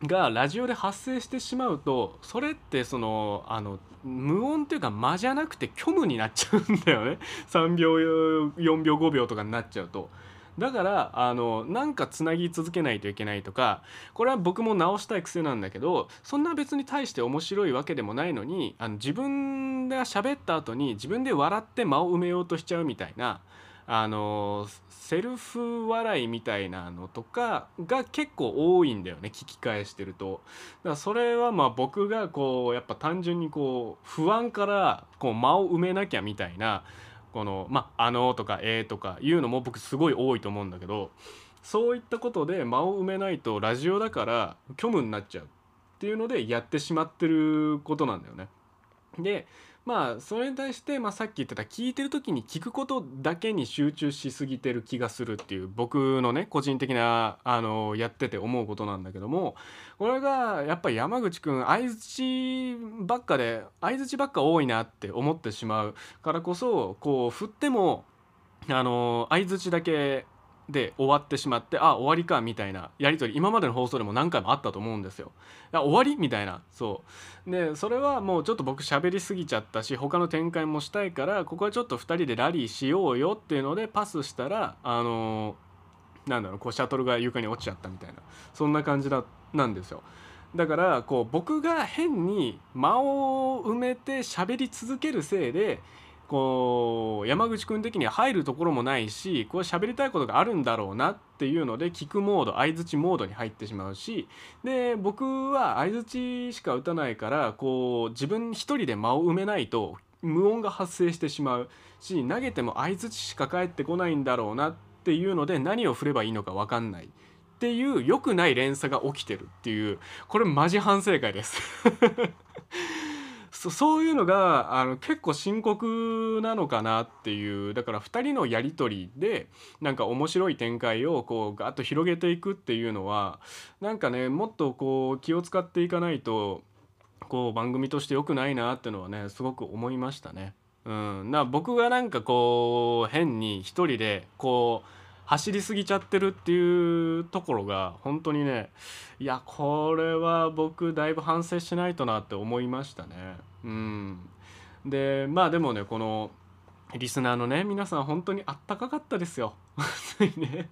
がラジオで発生してしまうとそれってそのあの無音っていうか間じゃなくて虚無になっちゃうんだよね 3秒4秒5秒とかになっちゃうと。だからあのなんかつなぎ続けないといけないとかこれは僕も直したい癖なんだけどそんな別に対して面白いわけでもないのにあの自分が喋った後に自分で笑って間を埋めようとしちゃうみたいなあのセルフ笑いみたいなのとかが結構多いんだよね聞き返してると。だからそれはまあ僕がこうやっぱ単純にこう不安からこう間を埋めなきゃみたいなこのまあ「の」とか「えー」とかいうのも僕すごい多いと思うんだけどそういったことで間を埋めないとラジオだから虚無になっちゃうっていうのでやってしまってることなんだよね。でまあそれに対して、まあ、さっき言ってた聞いてる時に聞くことだけに集中しすぎてる気がするっていう僕のね個人的なあのやってて思うことなんだけどもこれがやっぱり山口くん相づちばっかで相づちばっか多いなって思ってしまうからこそこう振ってもあの相づちだけで終わってしまってあ終わりかみたいなやり取り今までの放送でも何回もあったと思うんですよ。終わり？みたいなそうでそれはもうちょっと僕喋りすぎちゃったし他の展開もしたいからここはちょっと2人でラリーしようよっていうのでパスしたらあのなんだろうこうシャトルが床に落ちちゃったみたいなそんな感じだなんですよ。だからこう僕が変に間を埋めて喋り続けるせいでこう山口君的には入るところもないしこう喋りたいことがあるんだろうなっていうので聞くモード相づちモードに入ってしまうしで僕は相づちしか打たないからこう自分一人で間を埋めないと無音が発生してしまうし投げても相づちしか返ってこないんだろうなっていうので何を振ればいいのか分かんない。っていう良くない連鎖が起きてるっていうこれマジ反省会ですそういうのがあの結構深刻なのかなっていうだから2人のやり取りでなんか面白い展開をこうガッと広げていくっていうのはなんかねもっとこう気を使っていかないとこう番組として良くないなっていうのはねすごく思いましたね。うん、な僕がなんかこう変に一人でこう走りすぎちゃってるっていうところが本当にねいやこれは僕だいぶ反省しないとなって思いましたね。うん、でまあでもねこのリスナーのね皆さん本当にあったかかったですよ。本当にね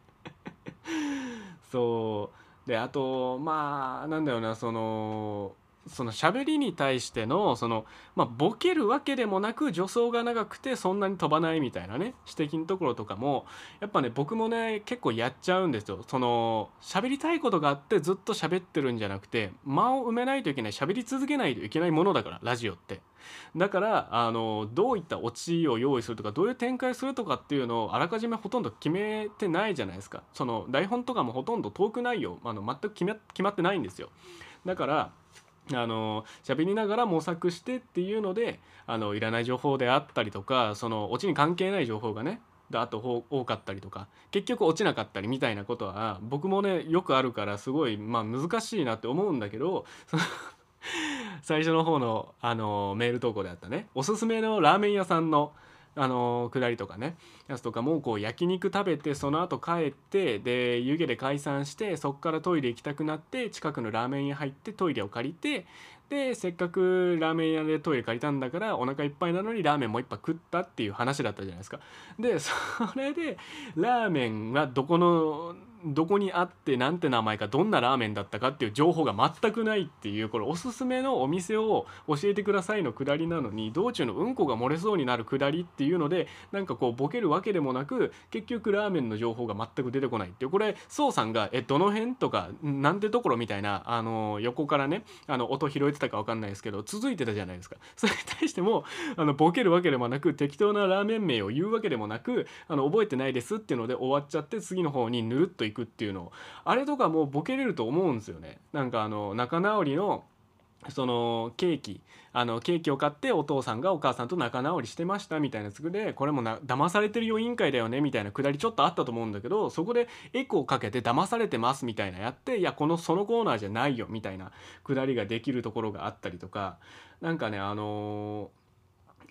そうであとまあなんだよなそのその喋りに対してのその、まあ、ボケるわけでもなく助走が長くてそんなに飛ばないみたいなね指摘のところとかもやっぱね僕もね結構やっちゃうんですよ。その喋りたいことがあってずっと喋ってるんじゃなくて間を埋めないといけない喋り続けないといけないものだからラジオって。だからあのどういったオチを用意するとかどういう展開するとかっていうのをあらかじめほとんど決めてないじゃないですか。その台本とかもほとんどトーク内容あの全く決め決まってないんですよ。だからあの喋りながら模索してっていうのであのいらない情報であったりとかそのオチに関係ない情報がねであと多かったりとか結局落ちなかったりみたいなことは僕もねよくあるからすごい、まあ、難しいなって思うんだけどその 最初の方のあのメール投稿であったねおすすめのラーメン屋さんのあの下りとかねやつとかもこう焼肉食べてその後帰ってで湯気で解散してそっからトイレ行きたくなって近くのラーメン屋入ってトイレを借りてでせっかくラーメン屋でトイレ借りたんだからお腹いっぱいなのにラーメンもう一杯食ったっていう話だったじゃないですか。でそれでラーメンはどこのどこにあってなんて名前かどんなラーメンだったかっていう情報が全くないっていうこれおすすめのお店を教えてくださいのくだりなのに道中のうんこが漏れそうになるくだりっていうのでなんかこうボケるわけでもなく結局ラーメンの情報が全く出てこないっていうこれ宋さんが「えどの辺?」とか「なんてところ?」みたいなあの横からねあの音拾えてたか分かんないですけど続いてたじゃないですか。それに対してもあのボケるわけでもなく適当なラーメン名を言うわけでもなくあの覚えてないですっていうので終わっちゃって次の方にぬるっといくっていうのを。あれとかもうボケれると思うんですよね。なんかあの仲直りのそのケーキ。あのケーキを買ってお父さんがお母さんと仲直りしてましたみたいなやつでこれもな騙されてるよ委員会だよねみたいなくだりちょっとあったと思うんだけどそこでエコーかけて騙されてますみたいなやっていやこのそのコーナーじゃないよみたいなくだりができるところがあったりとか。なんかねあのー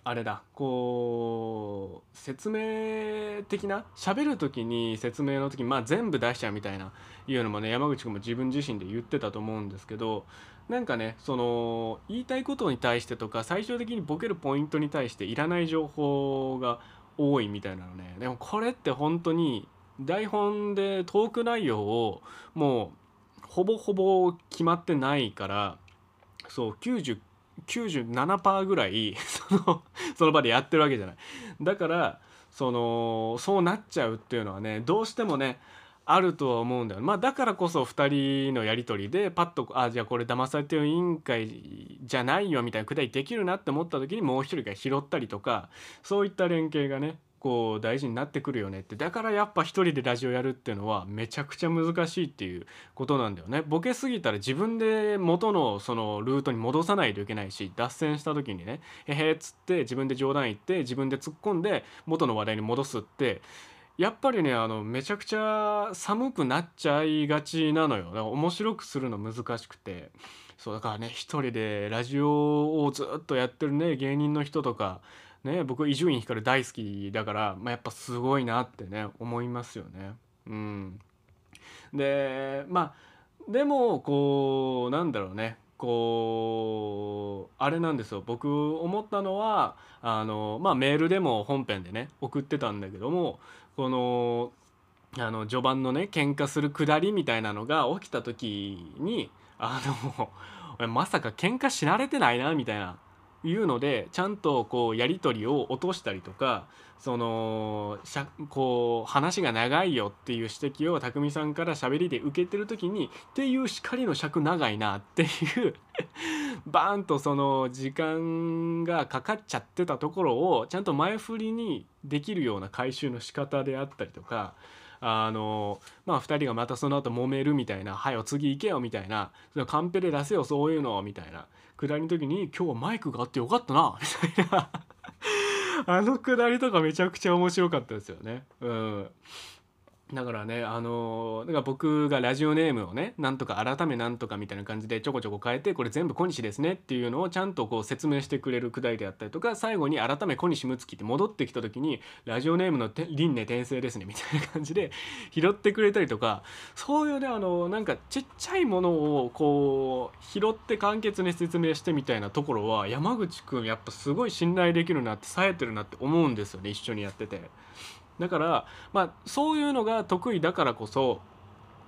あれだ。こう説明的な喋る時に説明の時に、まあ、全部出しちゃうみたいないうのもね山口君も自分自身で言ってたと思うんですけどなんかねその言いたいことに対してとか最終的にボケるポイントに対していらない情報が多いみたいなのね。でもこれって本当に台本でトーク内容をもうほぼほぼ決まってないからそう90 97%ぐらい その その場でやってるわけじゃない。だからそのそうなっちゃうっていうのはねどうしてもねあるとは思うんだよ。まあだからこそ2人のやり取りでパッとあじゃあこれ騙されてる委員会じゃないよみたいなくだりできるなって思った時にもう一人が拾ったりとかそういった連携がねこう大事になってくるよねって。だからやっぱ一人でラジオやるっていうのはめちゃくちゃ難しいっていうことなんだよね。ボケすぎたら自分で元のそのルートに戻さないといけないし脱線した時にねへへっつって自分で冗談言って自分で突っ込んで元の話題に戻すってやっぱりねあのめちゃくちゃ寒くなっちゃいがちなのよ。だから面白くするの難しくて。そうだからね一人でラジオをずっとやってるね芸人の人とかね僕伊集院光大好きだから、まあ、やっぱすごいなってね思いますよね。うん、でまあでもこうなんだろうね。こうあれなんですよ。僕思ったのはあの、まあ、メールでも本編でね送ってたんだけどもこのあの序盤のね喧嘩するくだりみたいなのが起きた時にあの お前まさか喧嘩知られてないなみたいないうのでちゃんとこうやり取りを落としたりとかそのしゃこう話が長いよっていう指摘を匠さんから喋りで受けてる時にっていう叱りの尺長いなっていう バーンとその時間がかかっちゃってたところをちゃんと前振りにできるような回収の仕方であったりとかあのまあ2人がまたその後揉めるみたいな「はよ次行けよ」みたいな「カンペで出せよそういうの」みたいな。下りの時に「今日はマイクがあってよかったな」みたいな。あのくだりとかめちゃくちゃ面白かったですよね。うん。だからねあのだから僕がラジオネームをねなんとか改めなんとかみたいな感じでちょこちょこ変えてこれ全部小西ですねっていうのをちゃんとこう説明してくれるくだりであったりとか最後に改め小西睦月って戻ってきた時にラジオネームの輪廻転生ですねみたいな感じで拾ってくれたりとかそういうねあのなんかちっちゃいものをこう拾って簡潔に説明してみたいなところは山口くんやっぱすごい信頼できるなって冴えてるなって思うんですよね一緒にやってて。だからまあそういうのが得意だからこそ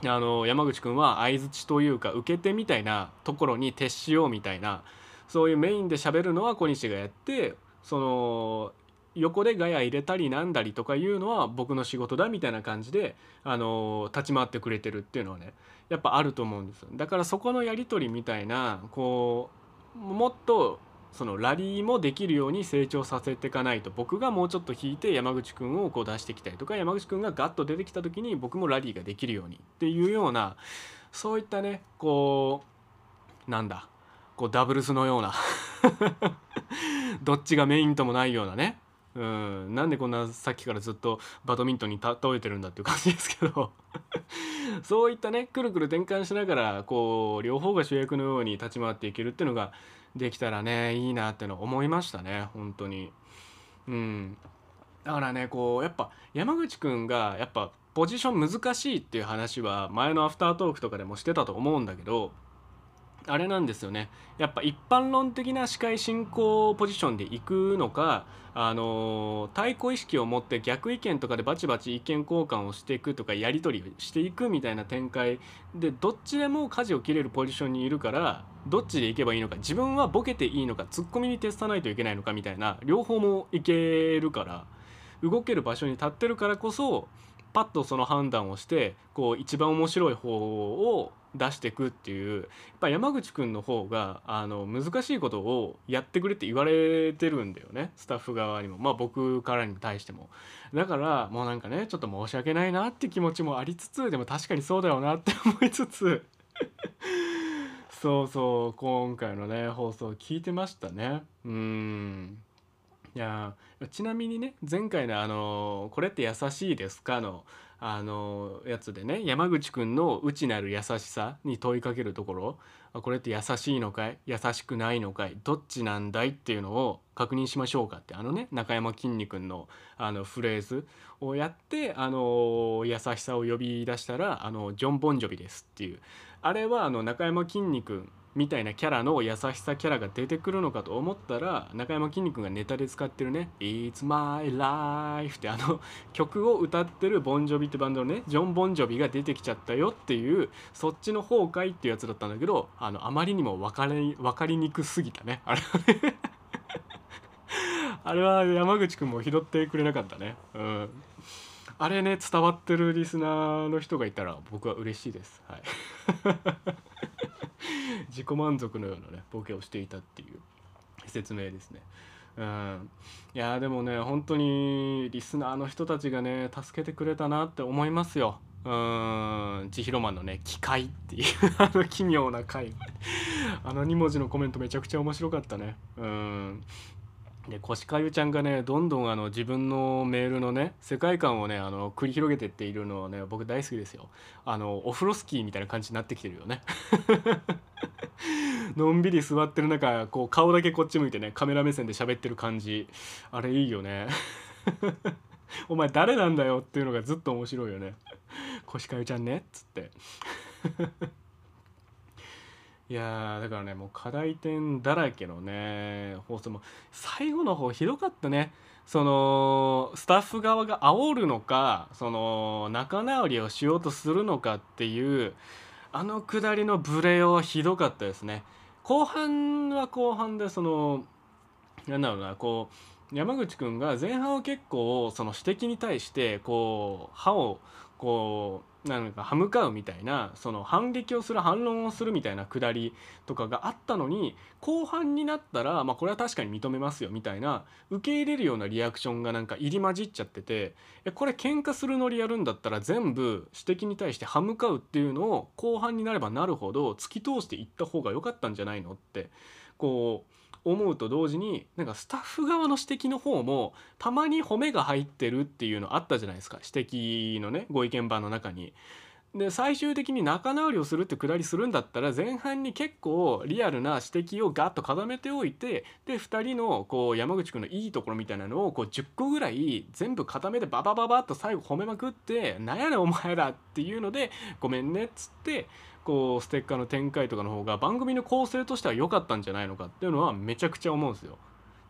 あの山口くんは相づちというか受け手みたいなところに徹しようみたいなそういうメインで喋るのは小西がやってその横でガヤ入れたりなんだりとかいうのは僕の仕事だみたいな感じであの立ち回ってくれてるっていうのはねやっぱあると思うんですだからそこのやり取りみたいなこうもっとそのラリーもできるように成長させていかないと僕がもうちょっと引いて山口くんをこう出していきたりとか山口くんがガッと出てきた時に僕もラリーができるようにっていうようなそういったねこうなんだこうダブルスのような どっちがメインともないようなね。うん、なんでこんなさっきからずっとバドミントンに例えてるんだっていう感じですけど。そういったねくるくる転換しながらこう両方が主役のように立ち回っていけるっていうのができたらねいいなっての思いましたね本当に。うん、だからねこうやっぱ山口くんがやっぱポジション難しいっていう話は前のアフタートークとかでもしてたと思うんだけどあれなんですよね。やっぱ一般論的な司会進行ポジションで行くのかあの対抗意識を持って逆意見とかでバチバチ意見交換をしていくとかやり取りをしていくみたいな展開でどっちでも舵を切れるポジションにいるからどっちでいけばいいのか自分はボケていいのかツッコミに徹さないといけないのかみたいな両方もいけるから動ける場所に立ってるからこそパッとその判断をしてこう一番面白い方を出していくっていうやっぱ山口くんの方があの難しいことをやってくれって言われてるんだよねスタッフ側にも。まあ僕からに対しても。だからもうなんかねちょっと申し訳ないなって気持ちもありつつでも確かにそうだよなって思いつつ。そうそう今回のね放送聞いてましたね。うん。いやちなみにね前回のあの「これって優しいですか?」のあのやつでね山口くんの内なる優しさに問いかけるところこれって優しいのかい？優しくないのかい？どっちなんだいっていうのを確認しましょうかってあのね中山きんに君のあのフレーズをやってあの優しさを呼び出したらあのジョン・ボンジョビですっていう。あれはあの中山きんに君みたいなキャラの優しさキャラが出てくるのかと思ったら中山きんに君がネタで使ってるね「It's my life」ってあの曲を歌ってるボンジョビってバンドのねジョン・ボンジョビが出てきちゃったよっていうそっちの方かいっていうやつだったんだけどあのあまりにも分かり分かりにくすぎたねあれはね。あれは山口くんも拾ってくれなかったね。うん。あれね伝わってるリスナーの人がいたら僕は嬉しいです。はい。自己満足のようなねボケをしていたっていう説明ですね。うん。いやでもね本当にリスナーの人たちがね助けてくれたなって思いますよ。うん。千尋マンのね「機械」っていう あの奇妙な回。あの2文字のコメントめちゃくちゃ面白かったね。うん。でコシカユちゃんがねどんどんあの自分のメールのね世界観をねあの繰り広げてっているのはね僕大好きですよ。あのオフロスキーみたいな感じになってきてるよね。のんびり座ってる中こう顔だけこっち向いてねカメラ目線で喋ってる感じ。あれいいよね。お前誰なんだよっていうのがずっと面白いよね。コシカユちゃんねっつって。いやーだからねもう課題点だらけのね放送も最後の方ひどかったね。そのスタッフ側が煽るのかその仲直りをしようとするのかっていうあのくだりのブレはひどかったですね。後半は後半でそのなんだろうなこう山口くんが前半は結構その指摘に対してこう歯をこうなんか歯向かうみたいなその反撃をする反論をするみたいなくだりとかがあったのに後半になったら、まあ、これは確かに認めますよみたいな受け入れるようなリアクションがなんか入り混じっちゃっててこれ喧嘩するノリやるんだったら全部指摘に対して歯向かうっていうのを後半になればなるほど突き通していった方が良かったんじゃないのってこう思うと同時になんかスタッフ側の指摘の方もたまに褒めが入ってるっていうのあったじゃないですか指摘のねご意見番の中に。で最終的に仲直りをするってくだりするんだったら前半に結構リアルな指摘をガッと固めておいてで2人のこう山口くんのいいところみたいなのをこう10個ぐらい全部固めてババババッと最後褒めまくって「なんやねんお前ら」っていうので「ごめんね」っつってこうステッカーの展開とかの方が番組の構成としては良かったんじゃないのかっていうのはめちゃくちゃ思うんですよ。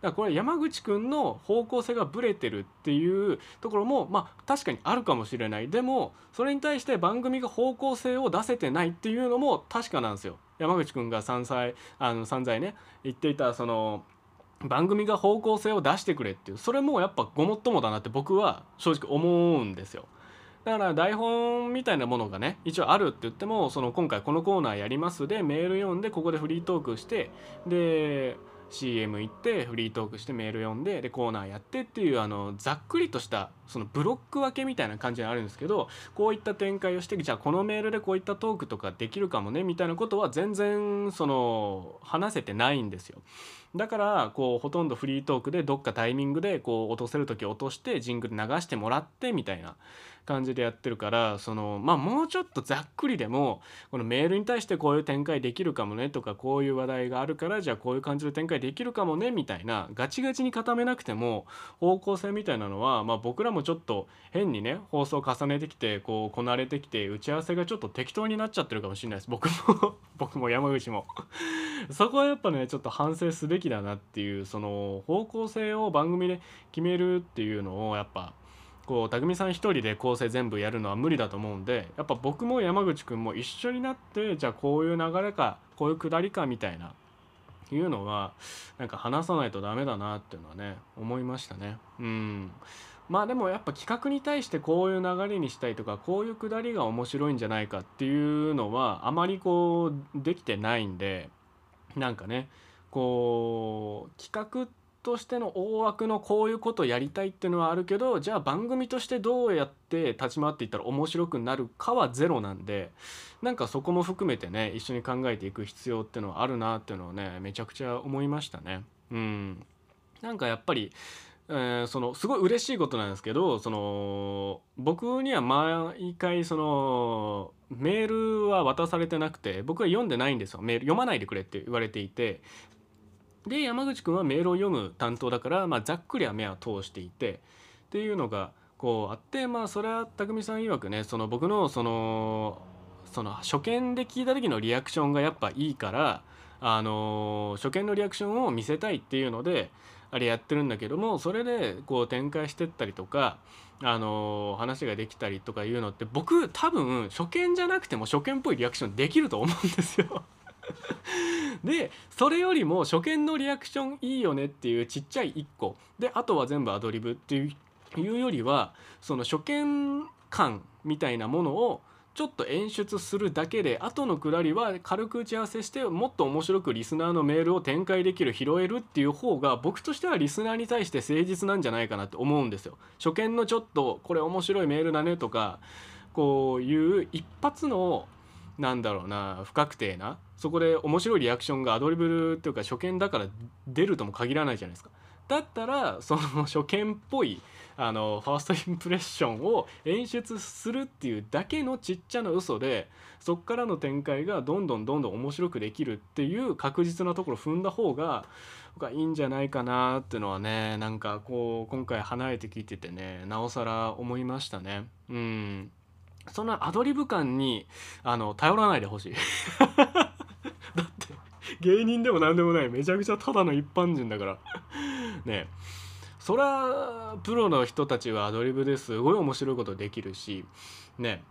だからこれ山口くんの方向性がブレてるっていうところもまあ確かにあるかもしれないでもそれに対して番組が方向性を出せてないっていうのも確かなんですよ。山口くんが3歳あの散々ね言っていたその番組が方向性を出してくれっていうそれもやっぱごもっともだなって僕は正直思うんですよ。だから台本みたいなものがね一応あるって言ってもその今回このコーナーやりますでメール読んでここでフリートークしてで CM 行ってフリートークしてメール読んででコーナーやってっていうあのざっくりとしたそのブロック分けみたいな感じにあるんですけどこういった展開をしてじゃあこのメールでこういったトークとかできるかもねみたいなことは全然その話せてないんですよ。だからこうほとんどフリートークでどっかタイミングでこう落とせる時落としてジングル流してもらってみたいな感じでやってるからそのまあもうちょっとざっくりでもこのメールに対してこういう展開できるかもねとかこういう話題があるからじゃあこういう感じの展開できるかもねみたいなガチガチに固めなくても方向性みたいなのはまあ僕らもちょっと変にね放送重ねてきてこうこなれてきて打ち合わせがちょっと適当になっちゃってるかもしれないです。僕も 僕も山口も。そこはやっぱねちょっと反省すべきだなっていうその方向性を番組で決めるっていうのをやっぱこう匠さん一人で構成全部やるのは無理だと思うんでやっぱ僕も山口くんも一緒になってじゃあこういう流れかこういうくだりかみたいないうのはなんか話さないとダメだなっていうのはね思いましたね。うん。まあでもやっぱ企画に対してこういう流れにしたいとかこういうくだりが面白いんじゃないかっていうのはあまりこうできてないんでなんかねこう企画ってとしての大枠のこういうことやりたいっていうのはあるけどじゃあ番組としてどうやって立ち回っていったら面白くなるかはゼロなんでなんかそこも含めてね一緒に考えていく必要っていうのはあるなっていうのをねめちゃくちゃ思いましたね。うん、なんかやっぱりえーそのすごい嬉しいことなんですけどその僕には毎回そのメールは渡されてなくて僕は読んでないんですよメール読まないでくれって言われていてで山口くんはメールを読む担当だから、まあ、ざっくりは目は通していてっていうのがこうあってまあそれは匠さん曰くねその僕のそのその初見で聞いた時のリアクションがやっぱいいからあの初見のリアクションを見せたいっていうのであれやってるんだけどもそれでこう展開してったりとかあの話ができたりとかいうのって僕多分初見じゃなくても初見っぽいリアクションできると思うんですよ。でそれよりも初見のリアクションいいよねっていうちっちゃい1個であとは全部アドリブっていうよりはその初見感みたいなものをちょっと演出するだけで後のくだりは軽く打ち合わせしてもっと面白くリスナーのメールを展開できる拾えるっていう方が僕としてはリスナーに対して誠実なんじゃないかなって思うんですよ。初見のちょっとこれ面白いメールだねとかこういう一発のなんだろうな不確定なそこで面白いリアクションがアドリブルっていうか初見だから出るとも限らないじゃないですか。だったらその初見っぽいあのファーストインプレッションを演出するっていうだけのちっちゃな嘘でそっからの展開がどんどんどんどん面白くできるっていう確実なところ踏んだ方が僕はいいんじゃないかなっていうのはねなんかこう今回離れて聞いててねなおさら思いましたね。うんそんなアドリブ感にあの頼らないでほしい。だって芸人でも何でもないめちゃくちゃただの一般人だから。ね。そりゃプロの人たちはアドリブですごい面白いことできるしね。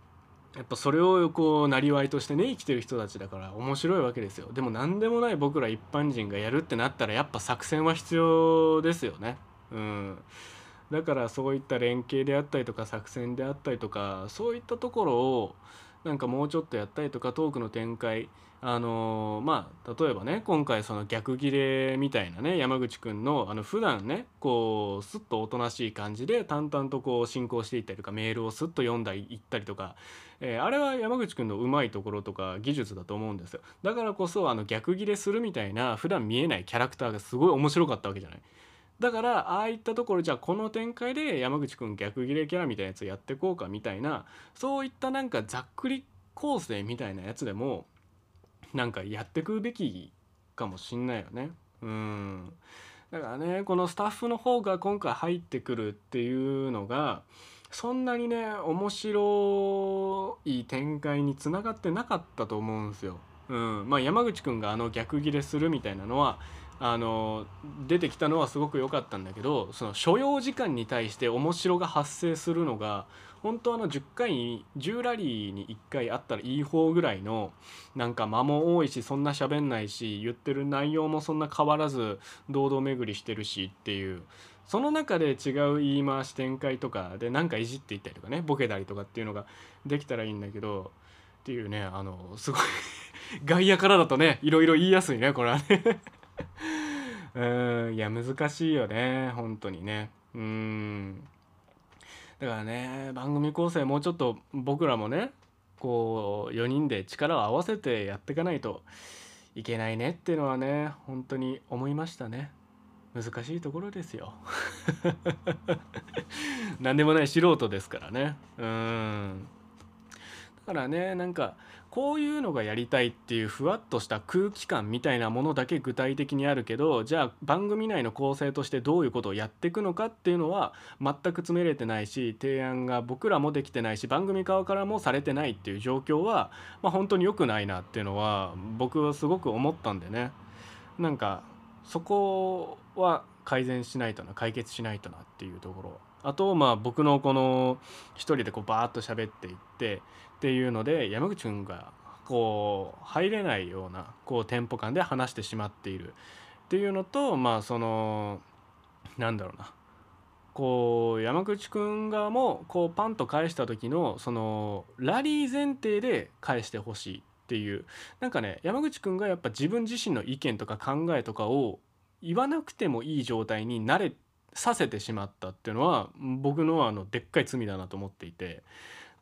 やっぱそれをこうなりわいとしてね生きてる人たちだから面白いわけですよ。でも何でもない僕ら一般人がやるってなったらやっぱ作戦は必要ですよね。うん。だからそういった連携であったりとか作戦であったりとかそういったところをなんかもうちょっとやったりとかトークの展開あのーまあ例えばね今回その逆ギレみたいなね山口くんのあの普段ねこうすっとおとなしい感じで淡々とこう進行していったりとかメールをすっと読んだりいったりとか、えーあれは山口くんのうまいところとか技術だと思うんですよだからこそあの逆ギレするみたいな普段見えないキャラクターがすごい面白かったわけじゃない。だからああいったところじゃあこの展開で山口くん逆ギレキャラみたいなやつやってこうかみたいなそういったなんかざっくり構成みたいなやつでもなんかやってくべきかもしんないよね。うんだからねこのスタッフの方が今回入ってくるっていうのがそんなにね面白い展開につながってなかったと思うんですよ。うん、まあ山口くんがあの逆ギレするみたいなのはあの出てきたのはすごく良かったんだけどその所要時間に対して面白が発生するのが本当あの10回に10ラリーに1回あったらいい方ぐらいのなんか間も多いしそんな喋んないし言ってる内容もそんな変わらず堂々巡りしてるしっていうその中で違う言い回し展開とかでなんかいじっていったりとかねボケたりとかっていうのができたらいいんだけどっていうねあのすごい 外野からだとねいろいろ言いやすいねこれはね。うんいや難しいよね本当にね。うん。だからね番組構成もうちょっと僕らもねこう4人で力を合わせてやっていかないといけないねっていうのはね本当に思いましたね。難しいところですよ。何でもない素人ですからね。うん。だからねなんかこういうのがやりたいっていうふわっとした空気感みたいなものだけ具体的にあるけどじゃあ番組内の構成としてどういうことをやっていくのかっていうのは全く詰めれてないし提案が僕らもできてないし番組側からもされてないっていう状況は、まあ、本当に良くないなっていうのは僕はすごく思ったんでね。なんかそこは改善しないとな解決しないとなっていうところ。あとまあ僕のこの一人でこうバーッと喋っていってっていうので山口くんがこう入れないようなこうテンポ感で話してしまっている。っていうのとまあそのなんだろうな。こう山口くん側もこうパンと返した時のそのラリー前提で返してほしいっていう。なんかね山口くんがやっぱ自分自身の意見とか考えとかを言わなくてもいい状態に慣れさせてしまったっていうのは僕のあのでっかい罪だなと思っていて。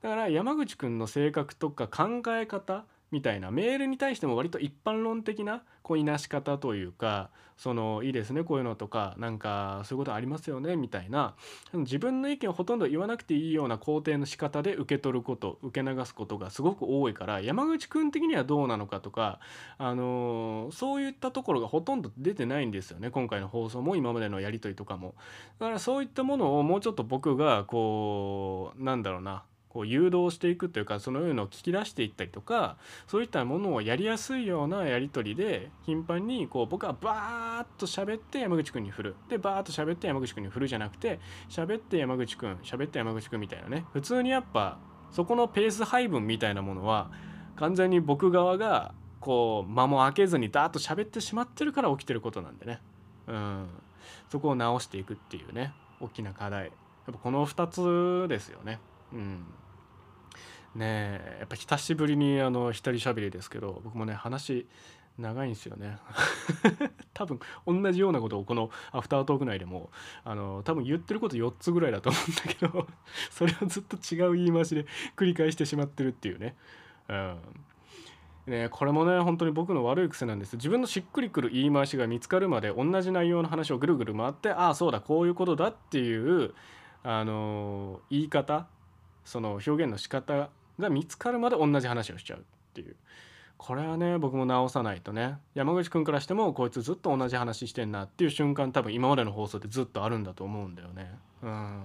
だから山口くんの性格とか考え方みたいなメールに対しても割と一般論的なこういなし方というかそのいいですねこういうのとかなんかそういうことありますよねみたいな自分の意見をほとんど言わなくていいような肯定の仕方で受け取ること受け流すことがすごく多いから山口くん的にはどうなのかとかあのそういったところがほとんど出てないんですよね今回の放送も今までのやり取りとかも。だからそういったものをもうちょっと僕がこうなんだろうなこう誘導していくというかそのようのを聞き出していったりとかそういったものをやりやすいようなやり取りで頻繁にこう僕はバーッと喋って山口くんに振る。でバーッと喋って山口くんに振るじゃなくて喋って山口くん喋って山口くんみたいなね。普通にやっぱそこのペース配分みたいなものは完全に僕側がこう間も空けずにダーッと喋ってしまってるから起きてることなんでね。うん。そこを直していくっていうね大きな課題。やっぱこの2つですよね。うん。ねえやっぱ久しぶりにあの一人喋りですけど僕もね話長いんですよね。多分同じようなことをこのアフタートーク内でもあの多分言ってること4つぐらいだと思うんだけど それをずっと違う言い回しで 繰り返してしまってるっていうね。うん。ね、これもね本当に僕の悪い癖なんです。自分のしっくりくる言い回しが見つかるまで同じ内容の話をぐるぐる回ってああそうだこういうことだっていうあの言い方その表現の仕方が見つかるまで同じ話をしちゃうっていう。これはね僕も直さないとね。山口くんからしてもこいつずっと同じ話してんなっていう瞬間多分今までの放送でずっとあるんだと思うんだよね。うん。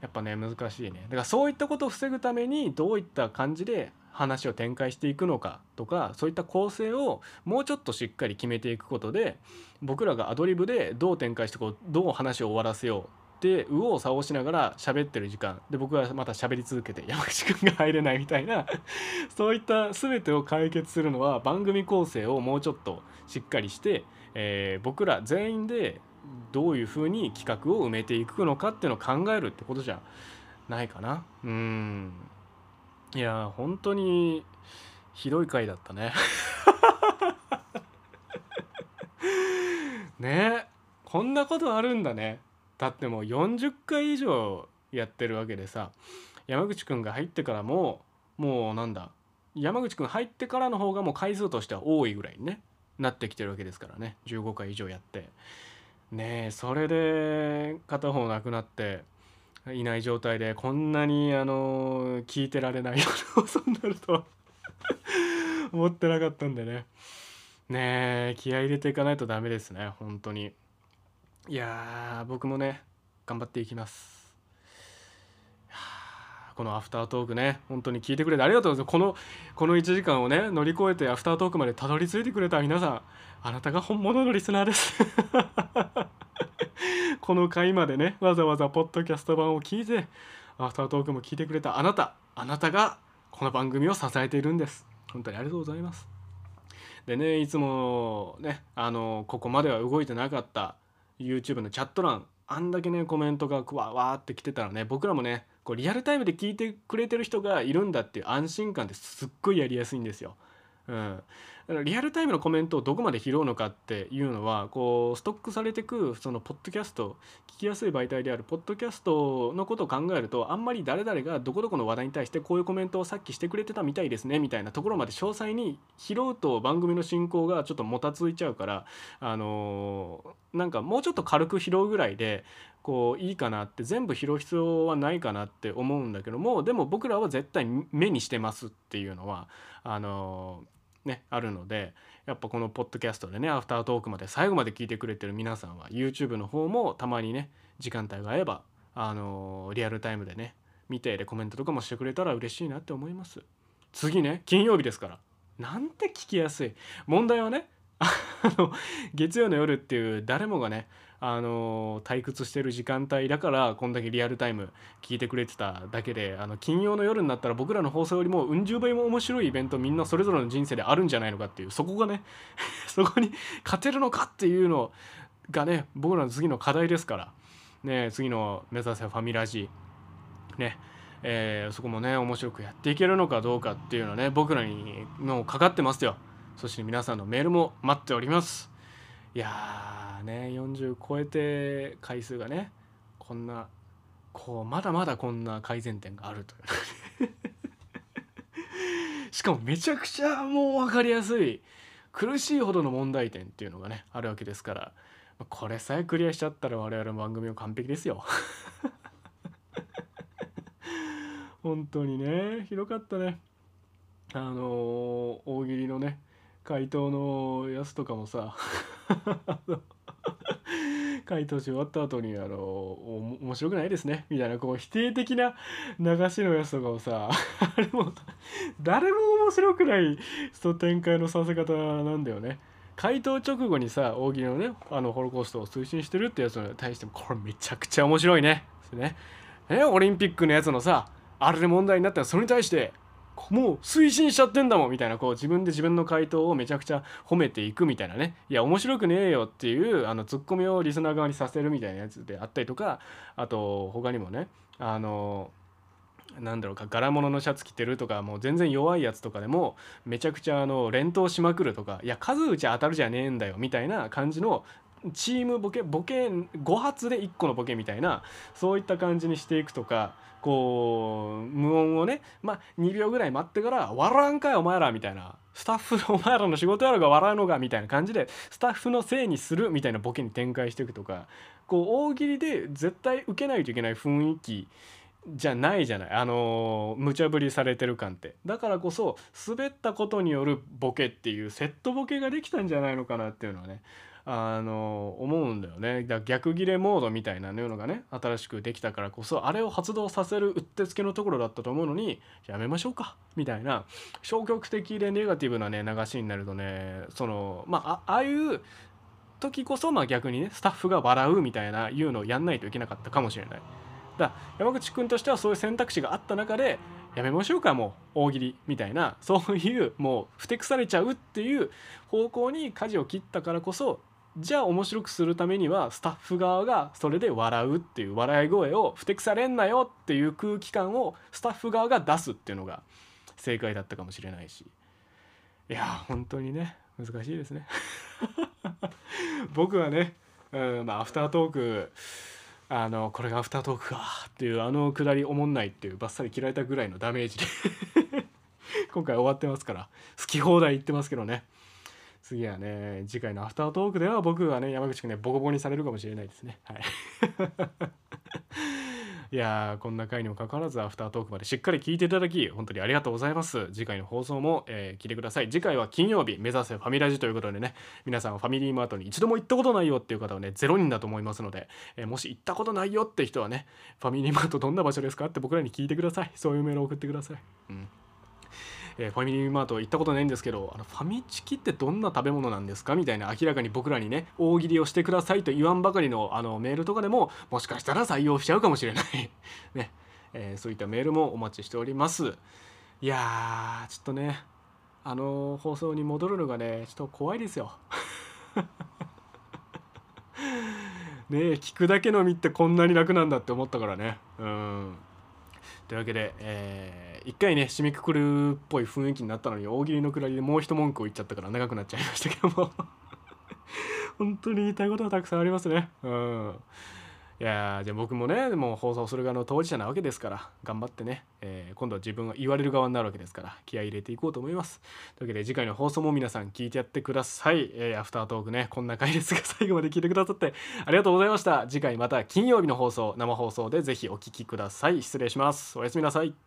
やっぱね難しいね。だからそういったことを防ぐためにどういった感じで話を展開していくのかとかそういった構成をもうちょっとしっかり決めていくことで僕らがアドリブでどう展開してこうどう話を終わらせようって右往左往しながら喋ってる時間。で僕がまた喋り続けて山口くんが入れないみたいな そういった全てを解決するのは番組構成をもうちょっとしっかりして、えー僕ら全員でどういうふうに企画を埋めていくのかっていうのを考えるってことじゃないかな。うん。いや本当にひどい回だったね。ね。こんなことあるんだね。だってもう40回以上やってるわけでさ山口くんが入ってからももうなんだ山口くん入ってからの方がもう回数としては多いぐらいにねなってきてるわけですからね。15回以上やって。ねえそれで片方なくなっていない状態でこんなにあの聞いてられないような放送になるとは。思ってなかったんでね。ねえ気合い入れていかないとダメですね本当に。いや僕もね頑張っていきます。このアフタートークね本当に聞いてくれてありがとうございます。このこの1時間をね乗り越えてアフタートークまでたどり着いてくれた皆さんあなたが本物のリスナーです。この回までねわざわざポッドキャスト版を聞いてアフタートークも聞いてくれたあなたあなたがこの番組を支えているんです。本当にありがとうございます。でねいつもねあのここまでは動いてなかった YouTube のチャット欄あんだけねコメントがわわーって来てたらね僕らもねこうリアルタイムで聞いてくれてる人がいるんだっていう安心感ってすっごいやりやすいんですよ。うん、だからリアルタイムのコメントをどこまで拾うのかっていうのはこうストックされてくそのポッドキャスト聞きやすい媒体であるポッドキャストのことを考えるとあんまり誰々がどこどこの話題に対してこういうコメントをさっきしてくれてたみたいですねみたいなところまで詳細に拾うと番組の進行がちょっともたついちゃうからあのなんかもうちょっと軽く拾うぐらいでこういいかなって全部拾う必要はないかなって思うんだけどもでも僕らは絶対目にしてますっていうのはあのねあるのでやっぱこのポッドキャストでねアフタートークまで最後まで聞いてくれてる皆さんは YouTube の方もたまにね時間帯が合えばあのーリアルタイムでね見てでコメントとかもしてくれたら嬉しいなって思います。次ね金曜日ですからなんて聞きやすい。問題はね あの月曜の夜っていう誰もがねあの退屈してる時間帯だからこんだけリアルタイム聞いてくれてただけであの金曜の夜になったら僕らの放送よりもうん十倍も面白いイベントみんなそれぞれの人生であるんじゃないのかっていうそこがね そこに勝てるのかっていうのがね僕らの次の課題ですから。ね次の目指せファミラジ。ねえーそこもね面白くやっていけるのかどうかっていうのはね僕らにのかかってますよ。そして皆さんのメールも待っております。いやーね40超えて回数がねこんなこうまだまだこんな改善点があるという しかもめちゃくちゃもう分かりやすい苦しいほどの問題点っていうのがねあるわけですからこれさえクリアしちゃったら我々の番組は完璧ですよ。本当にねひどかったね。あのー大喜利のね回答のやつとかもさ 回答し終わった後にあの面白くないですね。みたいなこう否定的な流しのやつとかをさ あれも誰も面白くないその展開のさせ方なんだよね。回答直後にさ大喜利のねあのホロコーストを推進してるってやつに対してもこれめちゃくちゃ面白いね。ですね。えオリンピックのやつのさあれで問題になったらそれに対してもう推進しちゃってんだもんみたいなこう自分で自分の回答をめちゃくちゃ褒めていくみたいなねいや面白くねえよっていうあのツッコミをリスナー側にさせるみたいなやつであったりとかあと他にもねあのなんだろうか柄物のシャツ着てるとかもう全然弱いやつとかでもめちゃくちゃあの連投しまくるとかいや数打ち当たるじゃねえんだよみたいな感じのチームボケボケ5発で1個のボケみたいなそういった感じにしていくとかこう無音をねまあ2秒ぐらい待ってから「笑わんかいお前ら」みたいなスタッフの お前らの仕事やろが笑うのがみたいな感じでスタッフのせいにするみたいなボケに展開していくとかこう大喜利で絶対受けないといけない雰囲気じゃないじゃない。あの無茶ぶりされてる感って。だからこそ滑ったことによるボケっていうセットボケができたんじゃないのかなっていうのはねあの思うんだよねだ逆ギレモードみたいなのがね新しくできたからこそあれを発動させるうってつけのところだったと思うのにやめましょうかみたいな消極的でネガティブなね流しになるとねそのまあああいう時こそまあ逆にねスタッフが笑うみたいないうのをやんないといけなかったかもしれない。だから山口君としてはそういう選択肢があった中でやめましょうかもう大喜利みたいなそういうもうふてくされちゃうっていう方向に舵を切ったからこそじゃあ面白くするためにはスタッフ側がそれで笑うっていう笑い声をふてくされんなよっていう空気感をスタッフ側が出すっていうのが正解だったかもしれないし。いや本当にね難しいですね。僕はね、うんまあ、アフタートークあのこれがアフタートークかっていうあのくだりおもんないっていうバッサリ切られたぐらいのダメージで。今回終わってますから好き放題言ってますけどね。次はね次回のアフタートークでは僕はね山口君ねボコボコにされるかもしれないですね。はい。いやーこんな回にもかかわらずアフタートークまでしっかり聞いていただき本当にありがとうございます。次回の放送も、えー聞いてください。次回は金曜日目指せファミラジということでね皆さんはファミリーマートに一度も行ったことないよっていう方はねゼロ人だと思いますので、えーもし行ったことないよって人はねファミリーマートどんな場所ですかって僕らに聞いてください。そういうメールを送ってください。うん。えーファミリーマート行ったことないんですけどあのファミチキってどんな食べ物なんですか？みたいな明らかに僕らにね大喜利をしてくださいと言わんばかりのあのメールとかでももしかしたら採用しちゃうかもしれない。ね、えーそういったメールもお待ちしております。いやーちょっとねあの放送に戻るのがねちょっと怖いですよ。ねえ聞くだけの身ってこんなに楽なんだって思ったからね。うん。というわけで、えー一回ね締めくくるっぽい雰囲気になったのに大喜利のくらいでもう一文句を言っちゃったから長くなっちゃいましたけども。本当に言いたいことはたくさんありますね。うん。いやーじゃあ僕もねもう放送する側の当事者なわけですから頑張ってね、えー今度は自分が言われる側になるわけですから気合入れていこうと思います。というわけで次回の放送も皆さん聞いてやってください、えーアフタートークねこんな回ですが最後まで聞いてくださってありがとうございました。次回また金曜日の放送生放送でぜひお聴きください。失礼します。おやすみなさい。